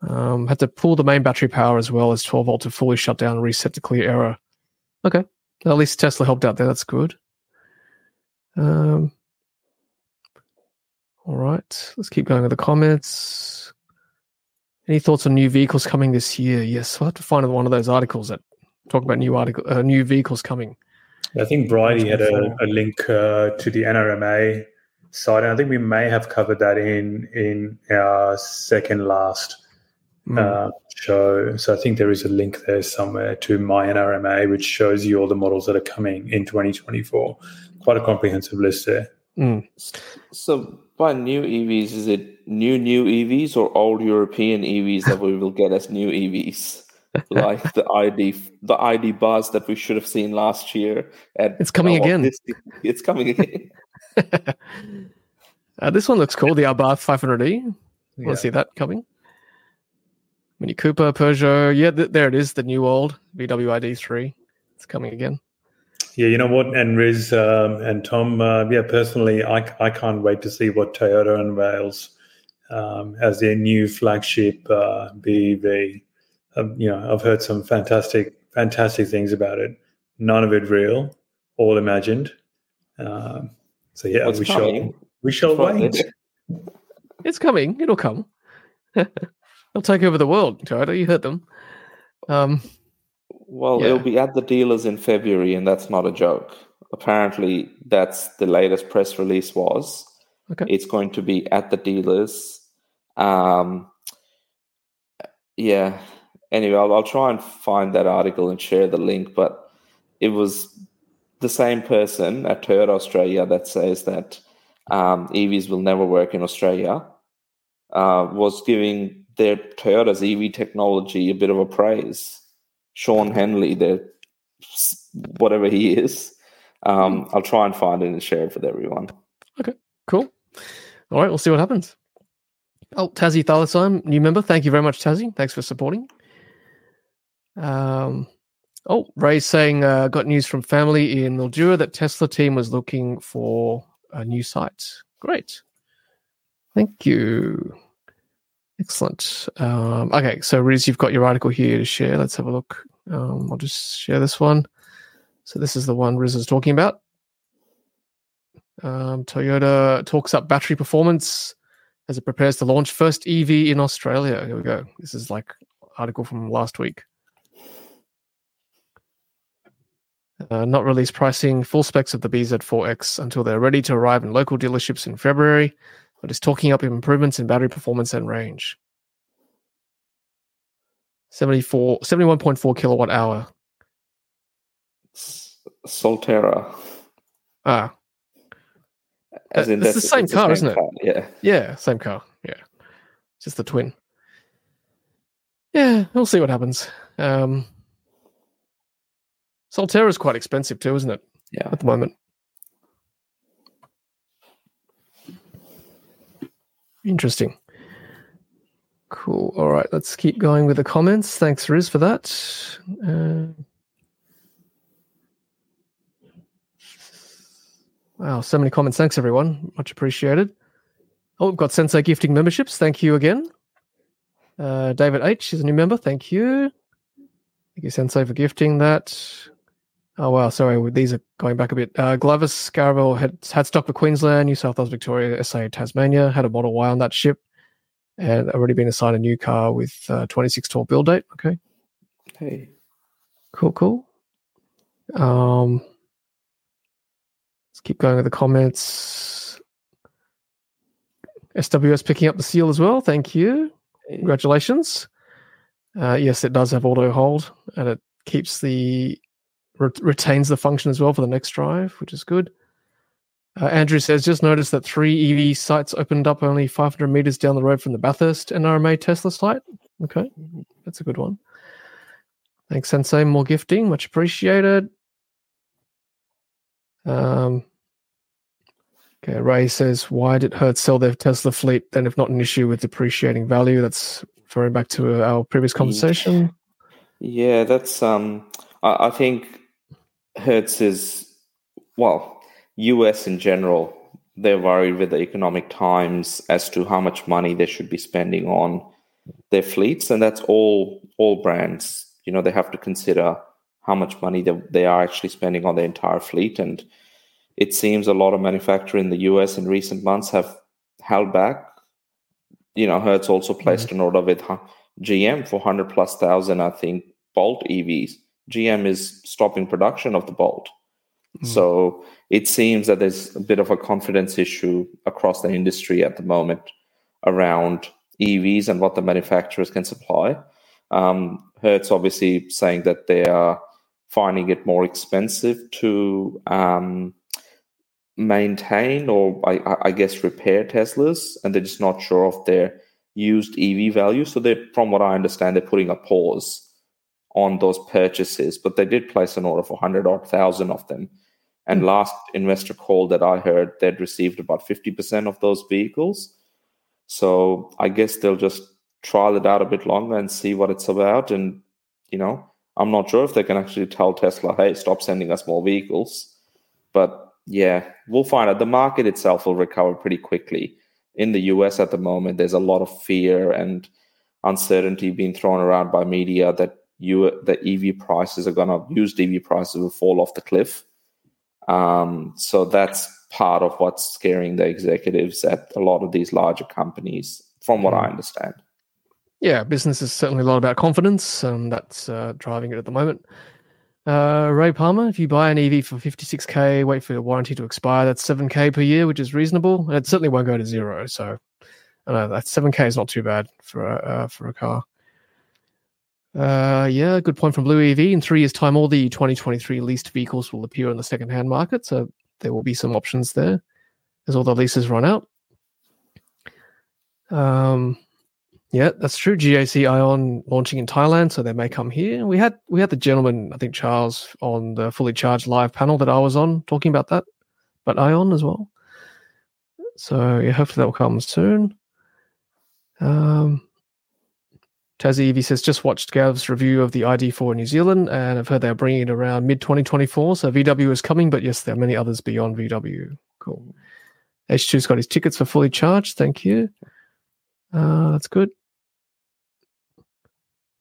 Um, had to pull the main battery power as well as 12 volt to fully shut down and reset to clear error. Okay, at least Tesla helped out there. That's good. Um, all right, let's keep going with the comments. Any thoughts on new vehicles coming this year? Yes, I'll have to find one of those articles that talk about new article, uh, new vehicles coming. I think Bridie had a, a link uh, to the NRMA site, and I think we may have covered that in in our second last Mm. uh, show. So I think there is a link there somewhere to my NRMA, which shows you all the models that are coming in 2024. Quite a comprehensive list there. Mm. So by new EVs, is it new new EVs or old European EVs that we will get as new EVs? like the ID the ID buzz that we should have seen last year. At It's coming well, again. this- it's coming again. uh, this one looks cool. The Abarth 500e. Want Yeah. to see that coming? Mini Cooper, Peugeot. Yeah, th- there it is. The new old VW ID3. It's coming again. Yeah, you know what, and Riz um, and Tom. Uh, yeah, personally, I, I can't wait to see what Toyota unveils um, as their new flagship uh, BEV. Um, you know, I've heard some fantastic, fantastic things about it. None of it real, all imagined. Um, so yeah, What's we shall we shall Right. wait. It's coming. It'll come. They'll take over the world, Toyota. You heard them. Um, Well, Yeah. it'll be at the dealers in February, and that's not a joke. Apparently, that's the latest press release was. Okay. It's going to be at the dealers. Um, yeah. Anyway, I'll, I'll try and find that article and share the link. But it was the same person at Toyota Australia that says that um, EVs will never work in Australia. Uh, was giving their Toyota's EV technology a bit of a praise. Sean Hanley, the whatever he is. Um, I'll try and find it and share it with everyone. Okay, cool. All right, we'll see what happens. Oh, Tassie Thylacine, new member. Thank you very much, Tassie. Thanks for supporting. Um, oh, Ray's saying, uh, got news from family in Mildura that Tesla team was looking for a new site. Great. Thank you. Excellent. Um, okay, so Riz, you've got your article here to share. Let's have a look. Um, I'll just share this one. So this is the one Riz is talking about. Um, Toyota talks up battery performance as it prepares to launch first EV in Australia. Here we go. This is like article from last week. Uh, not release pricing, full specs of the BZ4X until they're ready to arrive in local dealerships in February, but is talking up improvements in battery performance and range. 74, 71.4 kilowatt hour. S- Solterra, Ah, as in it's the same car, isn't it? car, Yeah. Yeah, same car. Yeah. Just the twin. Yeah, we'll see what happens. Um Solterra is quite expensive too, isn't it? Yeah. At the moment. Interesting. Cool. All right, let's keep going with the comments. Thanks, Riz, for that. Uh, wow, so many comments. Thanks, everyone. Much appreciated. Oh, we've got Sensei gifting memberships. Thank you again. Uh, David H is a new member. Thank you. Thank you, Sensei, for gifting that. Oh, wow. Sorry. These are going back a bit. Uh, Glovis Scarborough had, had stock for Queensland, New South Wales, Victoria, SA, Tasmania, had a Model Y on that ship, and already been assigned a new car with uh, 2612 build date. Okay. Hey. Cool, cool. Um, let's keep going with the comments. SWS picking up the seal as well. Thank you. Congratulations. Uh, yes, it does have auto hold and it keeps the re- retains the function as well for the next drive, which is good. Uh, Andrew says, just noticed that three EV sites opened up only 500 meters down the road from the Bathurst NRMA Tesla site. Okay, that's a good one. Thanks, Sensei. More gifting, much appreciated. Um, okay, Ray says, why did Hertz sell their Tesla fleet then, if not an issue with depreciating value? That's referring back to our previous conversation. Yeah, that's um. I, I think Hertz is well, US in general. They're worried with the economic times as to how much money they should be spending on their fleets, and that's all all brands. You know, they have to consider how much money they, they are actually spending on their entire fleet, and it seems a lot of manufacturers in the US in recent months have held back. You know, Hertz also placed mm-hmm. an order with GM for 100 plus thousand, I think, Bolt EVs. GM is stopping production of the Bolt. Mm. So it seems that there's a bit of a confidence issue across the industry at the moment around EVs and what the manufacturers can supply. Um, Hertz obviously saying that they are finding it more expensive to um, maintain or I, I, guess repair Teslas, and they're just not sure of their used EV value. So they, from what I understand, they're putting a pause on those purchases, but they did place an order for hundred odd thousand of them. And mm-hmm. last investor call that I heard, they'd received about fifty percent of those vehicles. So I guess they'll just trial it out a bit longer and see what it's about. And you know, I'm not sure if they can actually tell Tesla, "Hey, stop sending us more vehicles." But yeah, we'll find out. The market itself will recover pretty quickly in the US at the moment, there's a lot of fear and uncertainty being thrown around by media that you the EV prices are going to used EV prices will fall off the cliff. Um, so that's part of what's scaring the executives at a lot of these larger companies, from what I mm. understand. Yeah, business is certainly a lot about confidence, and that's uh, driving it at the moment. Uh, Ray Palmer, if you buy an EV for 56k, wait for the warranty to expire, that's 7k per year, which is reasonable. And it certainly won't go to zero. So, I know that 7k is not too bad for a, uh, for a car. Uh, yeah, good point from Blue EV. In three years' time, all the 2023 leased vehicles will appear on the second-hand market, so there will be some options there as all the leases run out. Um, yeah, that's true. GAC Aion launching in Thailand, so they may come here. We had we had the gentleman, I think Charles, on the fully charged live panel that I was on, talking about that, but Ion as well. So yeah, hopefully that will come soon. Um, Tassie EV says just watched Gav's review of the ID4 in New Zealand, and I've heard they're bringing it around mid 2024. So VW is coming, but yes, there are many others beyond VW. Cool. H2's got his tickets for fully charged. Thank you. Uh, that's good.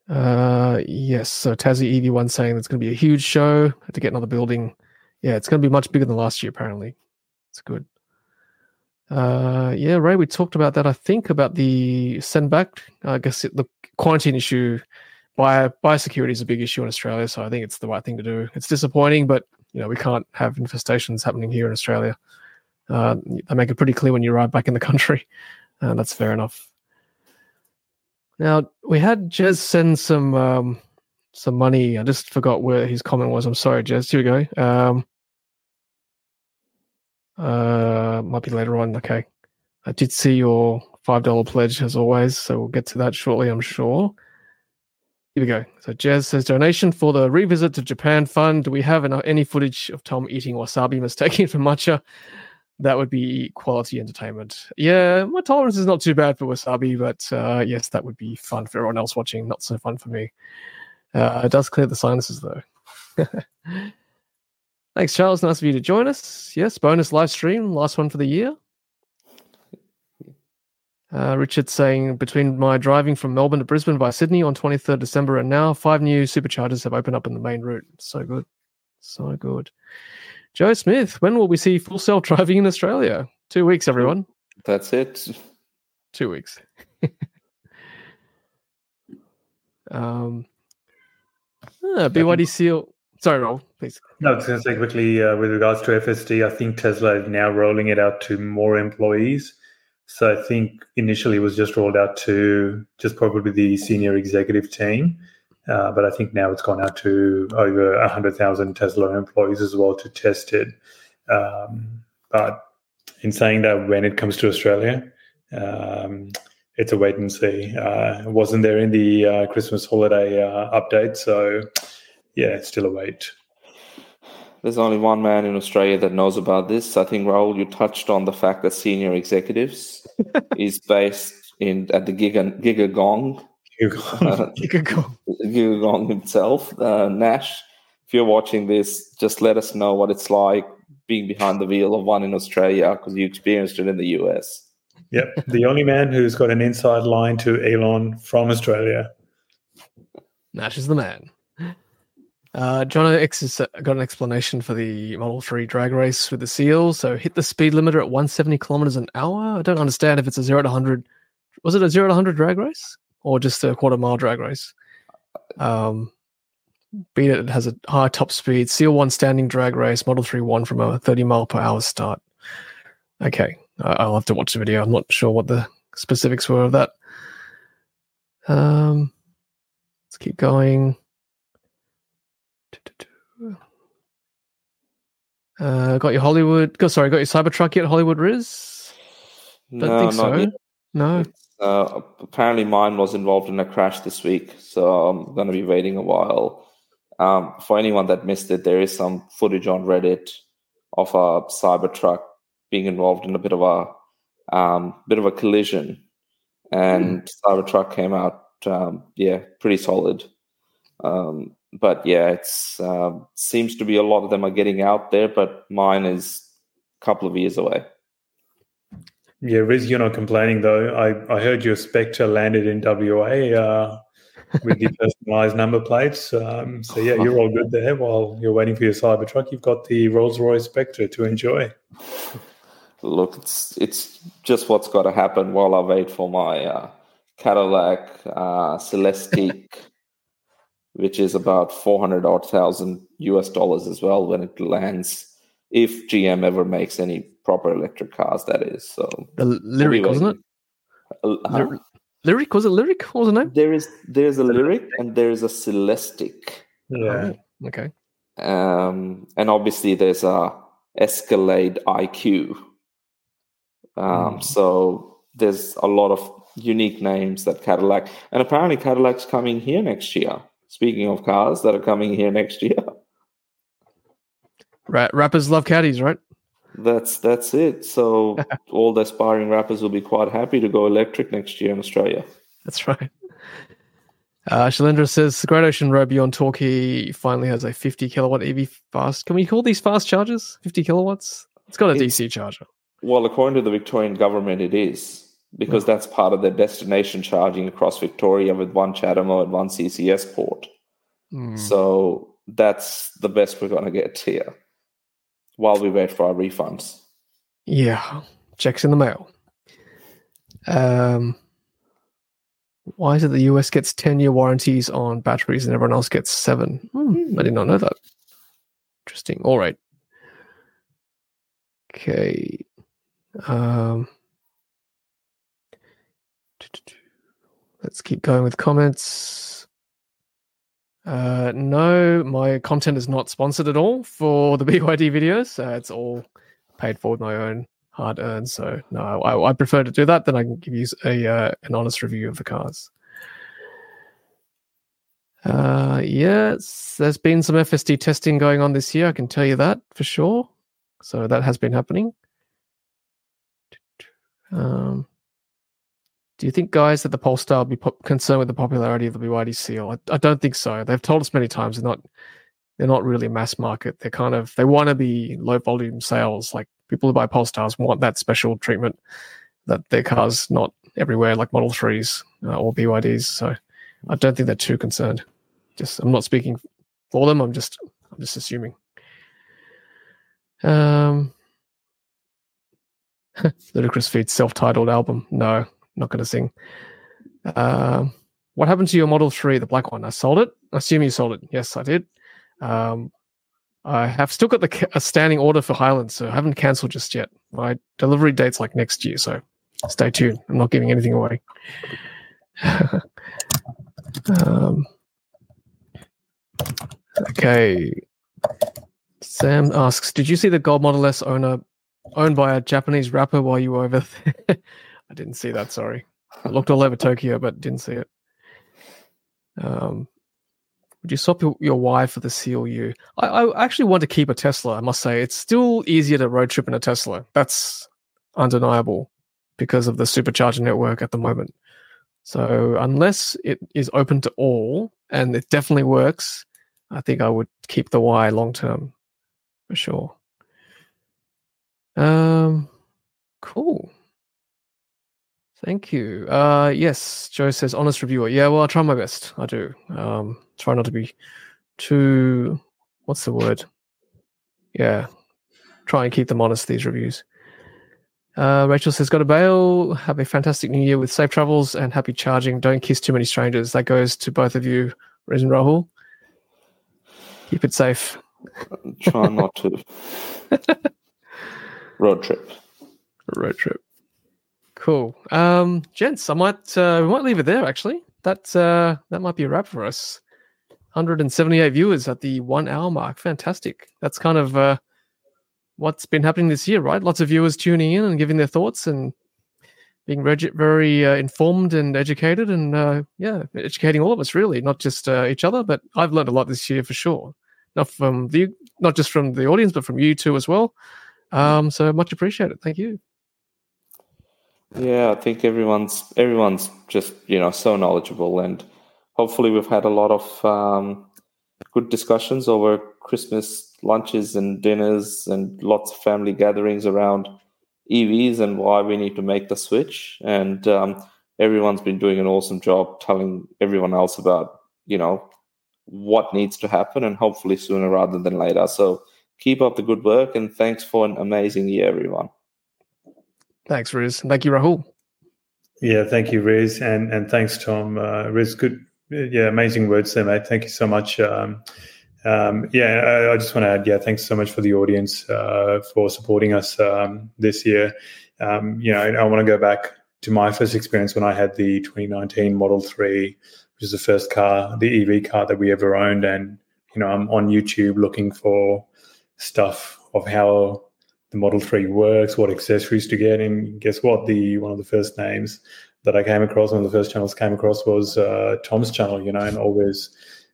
Uh, yes. So Tassie EV1 saying it's going to be a huge show. To get another building. Yeah, it's going to be much bigger than last year, apparently. It's good. Uh, yeah, Ray, we talked about that. I think about the send back. I guess it, the quarantine issue, bio biosecurity is a big issue in Australia. So I think it's the right thing to do. It's disappointing, but you know we can't have infestations happening here in Australia. Uh, they make it pretty clear when you arrive back in the country. Uh, that's fair enough. Now we had Jez send some um, some money. I just forgot where his comment was. I'm sorry, Jez. Here we go. Um, uh, might be later on. Okay, I did see your five dollar pledge as always, so we'll get to that shortly. I'm sure. Here we go. So Jez says donation for the revisit to Japan fund. Do we have any footage of Tom eating wasabi mistaken for matcha? that would be quality entertainment. Yeah, my tolerance is not too bad for wasabi, but uh, yes, that would be fun for everyone else watching. Not so fun for me. Uh, it does clear the sinuses though. Thanks, Charles. Nice of you to join us. Yes, bonus live stream, last one for the year. Uh, Richard saying between my driving from Melbourne to Brisbane by Sydney on 23rd December and now, five new superchargers have opened up in the main route. So good. So good. Joe Smith, when will we see full self driving in Australia? Two weeks, everyone. That's it. Two weeks. um, uh, BYD seal. Sorry, Rahul, please. No, I was going to say quickly uh, with regards to FSD, I think Tesla is now rolling it out to more employees. So I think initially it was just rolled out to just probably the senior executive team. Uh, but I think now it's gone out to over 100,000 Tesla employees as well to test it. Um, but in saying that, when it comes to Australia, um, it's a wait and see. Uh, wasn't there in the uh, Christmas holiday uh, update, so yeah, still a wait. There's only one man in Australia that knows about this. I think Rahul, you touched on the fact that senior executives is based in at the Giga Giga Gong. Giga Gong. Giga Gong himself, uh, Nash. If you're watching this, just let us know what it's like being behind the wheel of one in Australia because you experienced it in the US. Yep, the only man who's got an inside line to Elon from Australia. Nash is the man. Uh, John X has uh, got an explanation for the Model 3 drag race with the seal. So hit the speed limiter at 170 kilometers an hour. I don't understand if it's a 0 to 100. Was it a 0 to 100 drag race or just a quarter mile drag race? Um, beat it, it has a high top speed. Seal 1 standing drag race. Model 3 1 from a 30 mile per hour start. Okay. I'll have to watch the video. I'm not sure what the specifics were of that. Um, let's keep going. Uh, got your Hollywood. Go, sorry, got your Cybertruck yet? Hollywood Riz? Don't no, think so. yet. No. Uh, apparently, mine was involved in a crash this week, so I'm going to be waiting a while. Um, for anyone that missed it, there is some footage on Reddit of a Cybertruck being involved in a bit of a um, bit of a collision, and mm. Cybertruck came out, um, yeah, pretty solid. Um, but yeah, it's uh, seems to be a lot of them are getting out there, but mine is a couple of years away. Yeah, Riz, you're not complaining though. I, I heard your Spectre landed in WA uh, with the personalized number plates. Um, so yeah, you're all good there. While you're waiting for your Cybertruck, you've got the Rolls Royce Spectre to enjoy. Look, it's it's just what's got to happen while I wait for my uh, Cadillac uh, Celestiq which is about 400 odd thousand US dollars as well when it lands, if GM ever makes any proper electric cars, that is. So the Lyriq, wasn't it? Uh, huh? Lyriq was it Lyriq? What was the name? There is there's a Lyriq and there is a Celestiq. Yeah. Oh, okay. Um, and obviously there's a Escalade IQ. Um, mm. So there's a lot of unique names that Cadillac, and apparently Cadillac's coming here next year. Speaking of cars that are coming here next year. Right, rappers love caddies, right? That's that's it. So all the aspiring rappers will be quite happy to go electric next year in Australia. That's right. Uh, Shalindra says the Great Ocean Road beyond Torquay finally has a 50 kilowatt EV fast. Can we call these fast chargers 50 kilowatts? It's got a it's, DC charger. Well, according to the Victorian government, it is because that's part of their destination charging across Victoria with one CHAdeMO and one CCS port. Mm. So that's the best we're going to get here while we wait for our refunds. Yeah, checks in the mail. Um, why is it the US gets 10 year warranties on batteries and everyone else gets seven? Hmm, I did not know that. Interesting. All right. Okay. Um, Let's keep going with comments. Uh, no, my content is not sponsored at all for the BYD videos. Uh, it's all paid for with my own hard earned. So no, I, I, prefer to do that. Then I can give you a uh, an honest review of the cars. Uh, yes, there's been some FSD testing going on this year. I can tell you that for sure. So that has been happening. Um, do you think, guys, that the Polestar will be po- concerned with the popularity of the BYD Seal? I, I, don't think so. They've told us many times they're not they're not really a mass market. They're kind of they want to be low volume sales. Like people who buy Polestars want that special treatment that their cars not everywhere like Model Threes uh, or BYDs. So I don't think they're too concerned. Just I'm not speaking for them. I'm just I'm just assuming. Um, Ludacris feeds self-titled album. No, not going to sing. Uh, what happened to your Model 3, the black one? I sold it. I assume you sold it. Yes, I did. Um, I have still got the a standing order for Highland, so I haven't cancelled just yet. My delivery date's like next year, so stay tuned. I'm not giving anything away. um, Okay. Sam asks, "Did you see the Gold Model S owner owned by a Japanese rapper while you were over there?" I didn't see that. Sorry, I looked all over Tokyo, but didn't see it. Um, would you swap your, Y for the Seal U? I, I actually want to keep a Tesla. I must say, it's still easier to road trip in a Tesla. That's undeniable because of the supercharger network at the moment. So unless it is open to all and it definitely works, I think I would keep the Y long term for sure. Um, cool. Thank you. Uh, yes, Joe says honest reviewer. Yeah, well, I try my best. I do. Um, try not to be too. What's the word? Yeah, try and keep them honest. These reviews. Uh, Rachel says, "Got a bail. Have a fantastic new year with safe travels and happy charging. Don't kiss too many strangers." That goes to both of you, Riz and Rahul. Keep it safe. Try not to. Road trip. Road trip. Cool. Um, gents, I might uh, we might leave it there. Actually, that uh, that might be a wrap for us. 178 viewers at the one hour mark. Fantastic. That's kind of uh, what's been happening this year, right? Lots of viewers tuning in and giving their thoughts and being reg- very uh, informed and educated, and uh, yeah, educating all of us really, not just uh, each other. But I've learned a lot this year for sure. Not from the not just from the audience, but from you too as well. Um, so much appreciated. Thank you. Yeah, I think everyone's everyone's just you know so knowledgeable, and hopefully we've had a lot of um, good discussions over Christmas lunches and dinners, and lots of family gatherings around EVs and why we need to make the switch. And um, everyone's been doing an awesome job telling everyone else about you know what needs to happen, and hopefully sooner rather than later. So keep up the good work, and thanks for an amazing year, everyone. Thanks, Riz. Thank you, Rahul. Yeah, thank you, Riz, and and thanks, Tom. Uh, Riz, good, yeah, amazing words there, mate. Thank you so much. Um, um, yeah, I, I, just want to add, yeah, thanks so much for the audience uh, for supporting us um, this year. Um, you know, I, I want to go back to my first experience when I had the 2019 Model 3, which is the first car, the EV car that we ever owned, and you know, I'm on YouTube looking for stuff of how the Model 3 works, what accessories to get. And guess what? The one of the first names that I came across, one of the first channels came across was uh, Tom's channel, you know, and always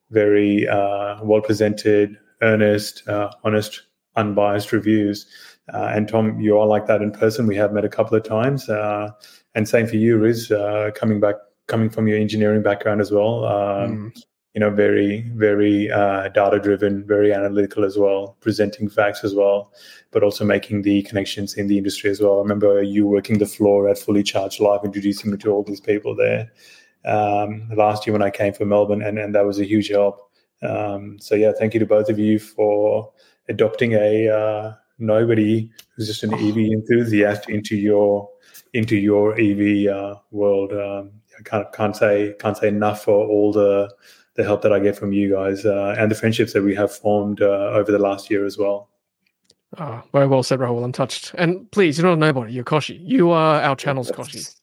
very uh, well presented, earnest, uh, honest, unbiased reviews. Uh, and Tom, you are like that in person. We have met a couple of times. Uh, and same for you, Riz, uh, coming back, coming from your engineering background as well. Um, mm you know, very, very uh, data driven, very analytical as well, presenting facts as well, but also making the connections in the industry as well. I remember you working the floor at Fully Charged Live, introducing me to all these people there um, last year when I came from Melbourne, and, and that was a huge help. Um, so, yeah, thank you to both of you for adopting a uh, nobody who's just an EV enthusiast into your into your EV uh, world. Um, I can't can't say can't say enough for all the the help that I get from you guys uh, and the friendships that we have formed uh, over the last year as well. Oh, very well said, Rahul. I'm touched. And please, you're not a nobody. You're Kochie. You are our channel's Kochie.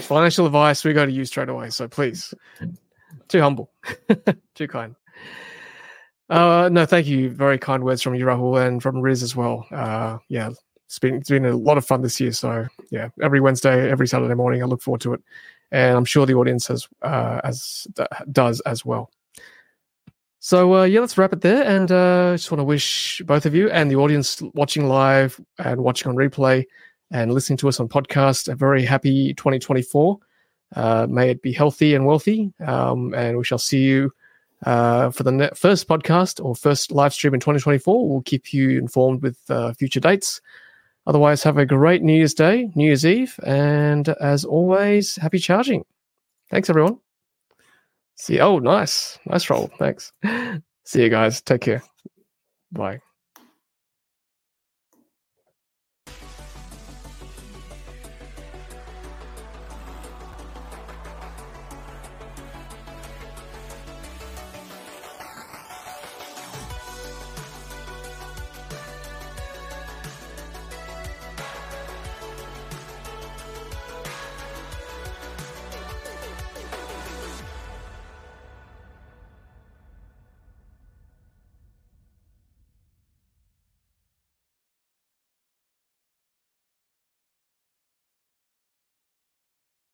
Financial advice, we go to you straight away. So please, too humble, too kind. Uh, no, thank you. Very kind words from you, Rahul, and from Riz as well. Uh, yeah, it's been it's been a lot of fun this year. So yeah, every Wednesday, every Saturday morning, I look forward to it and I'm sure the audience has uh, as does as well. So uh, yeah, let's wrap it there, and uh, just want to wish both of you and the audience watching live and watching on replay and listening to us on podcast a very happy 2024. Uh, may it be healthy and wealthy, um, and we shall see you uh, for the first podcast or first live stream in 2024. We'll keep you informed with uh, future dates. Otherwise, have a great New Year's Day, New Year's Eve, and as always, happy charging. Thanks, everyone. See, oh, nice, nice roll. Thanks. See you guys. Take care. Bye.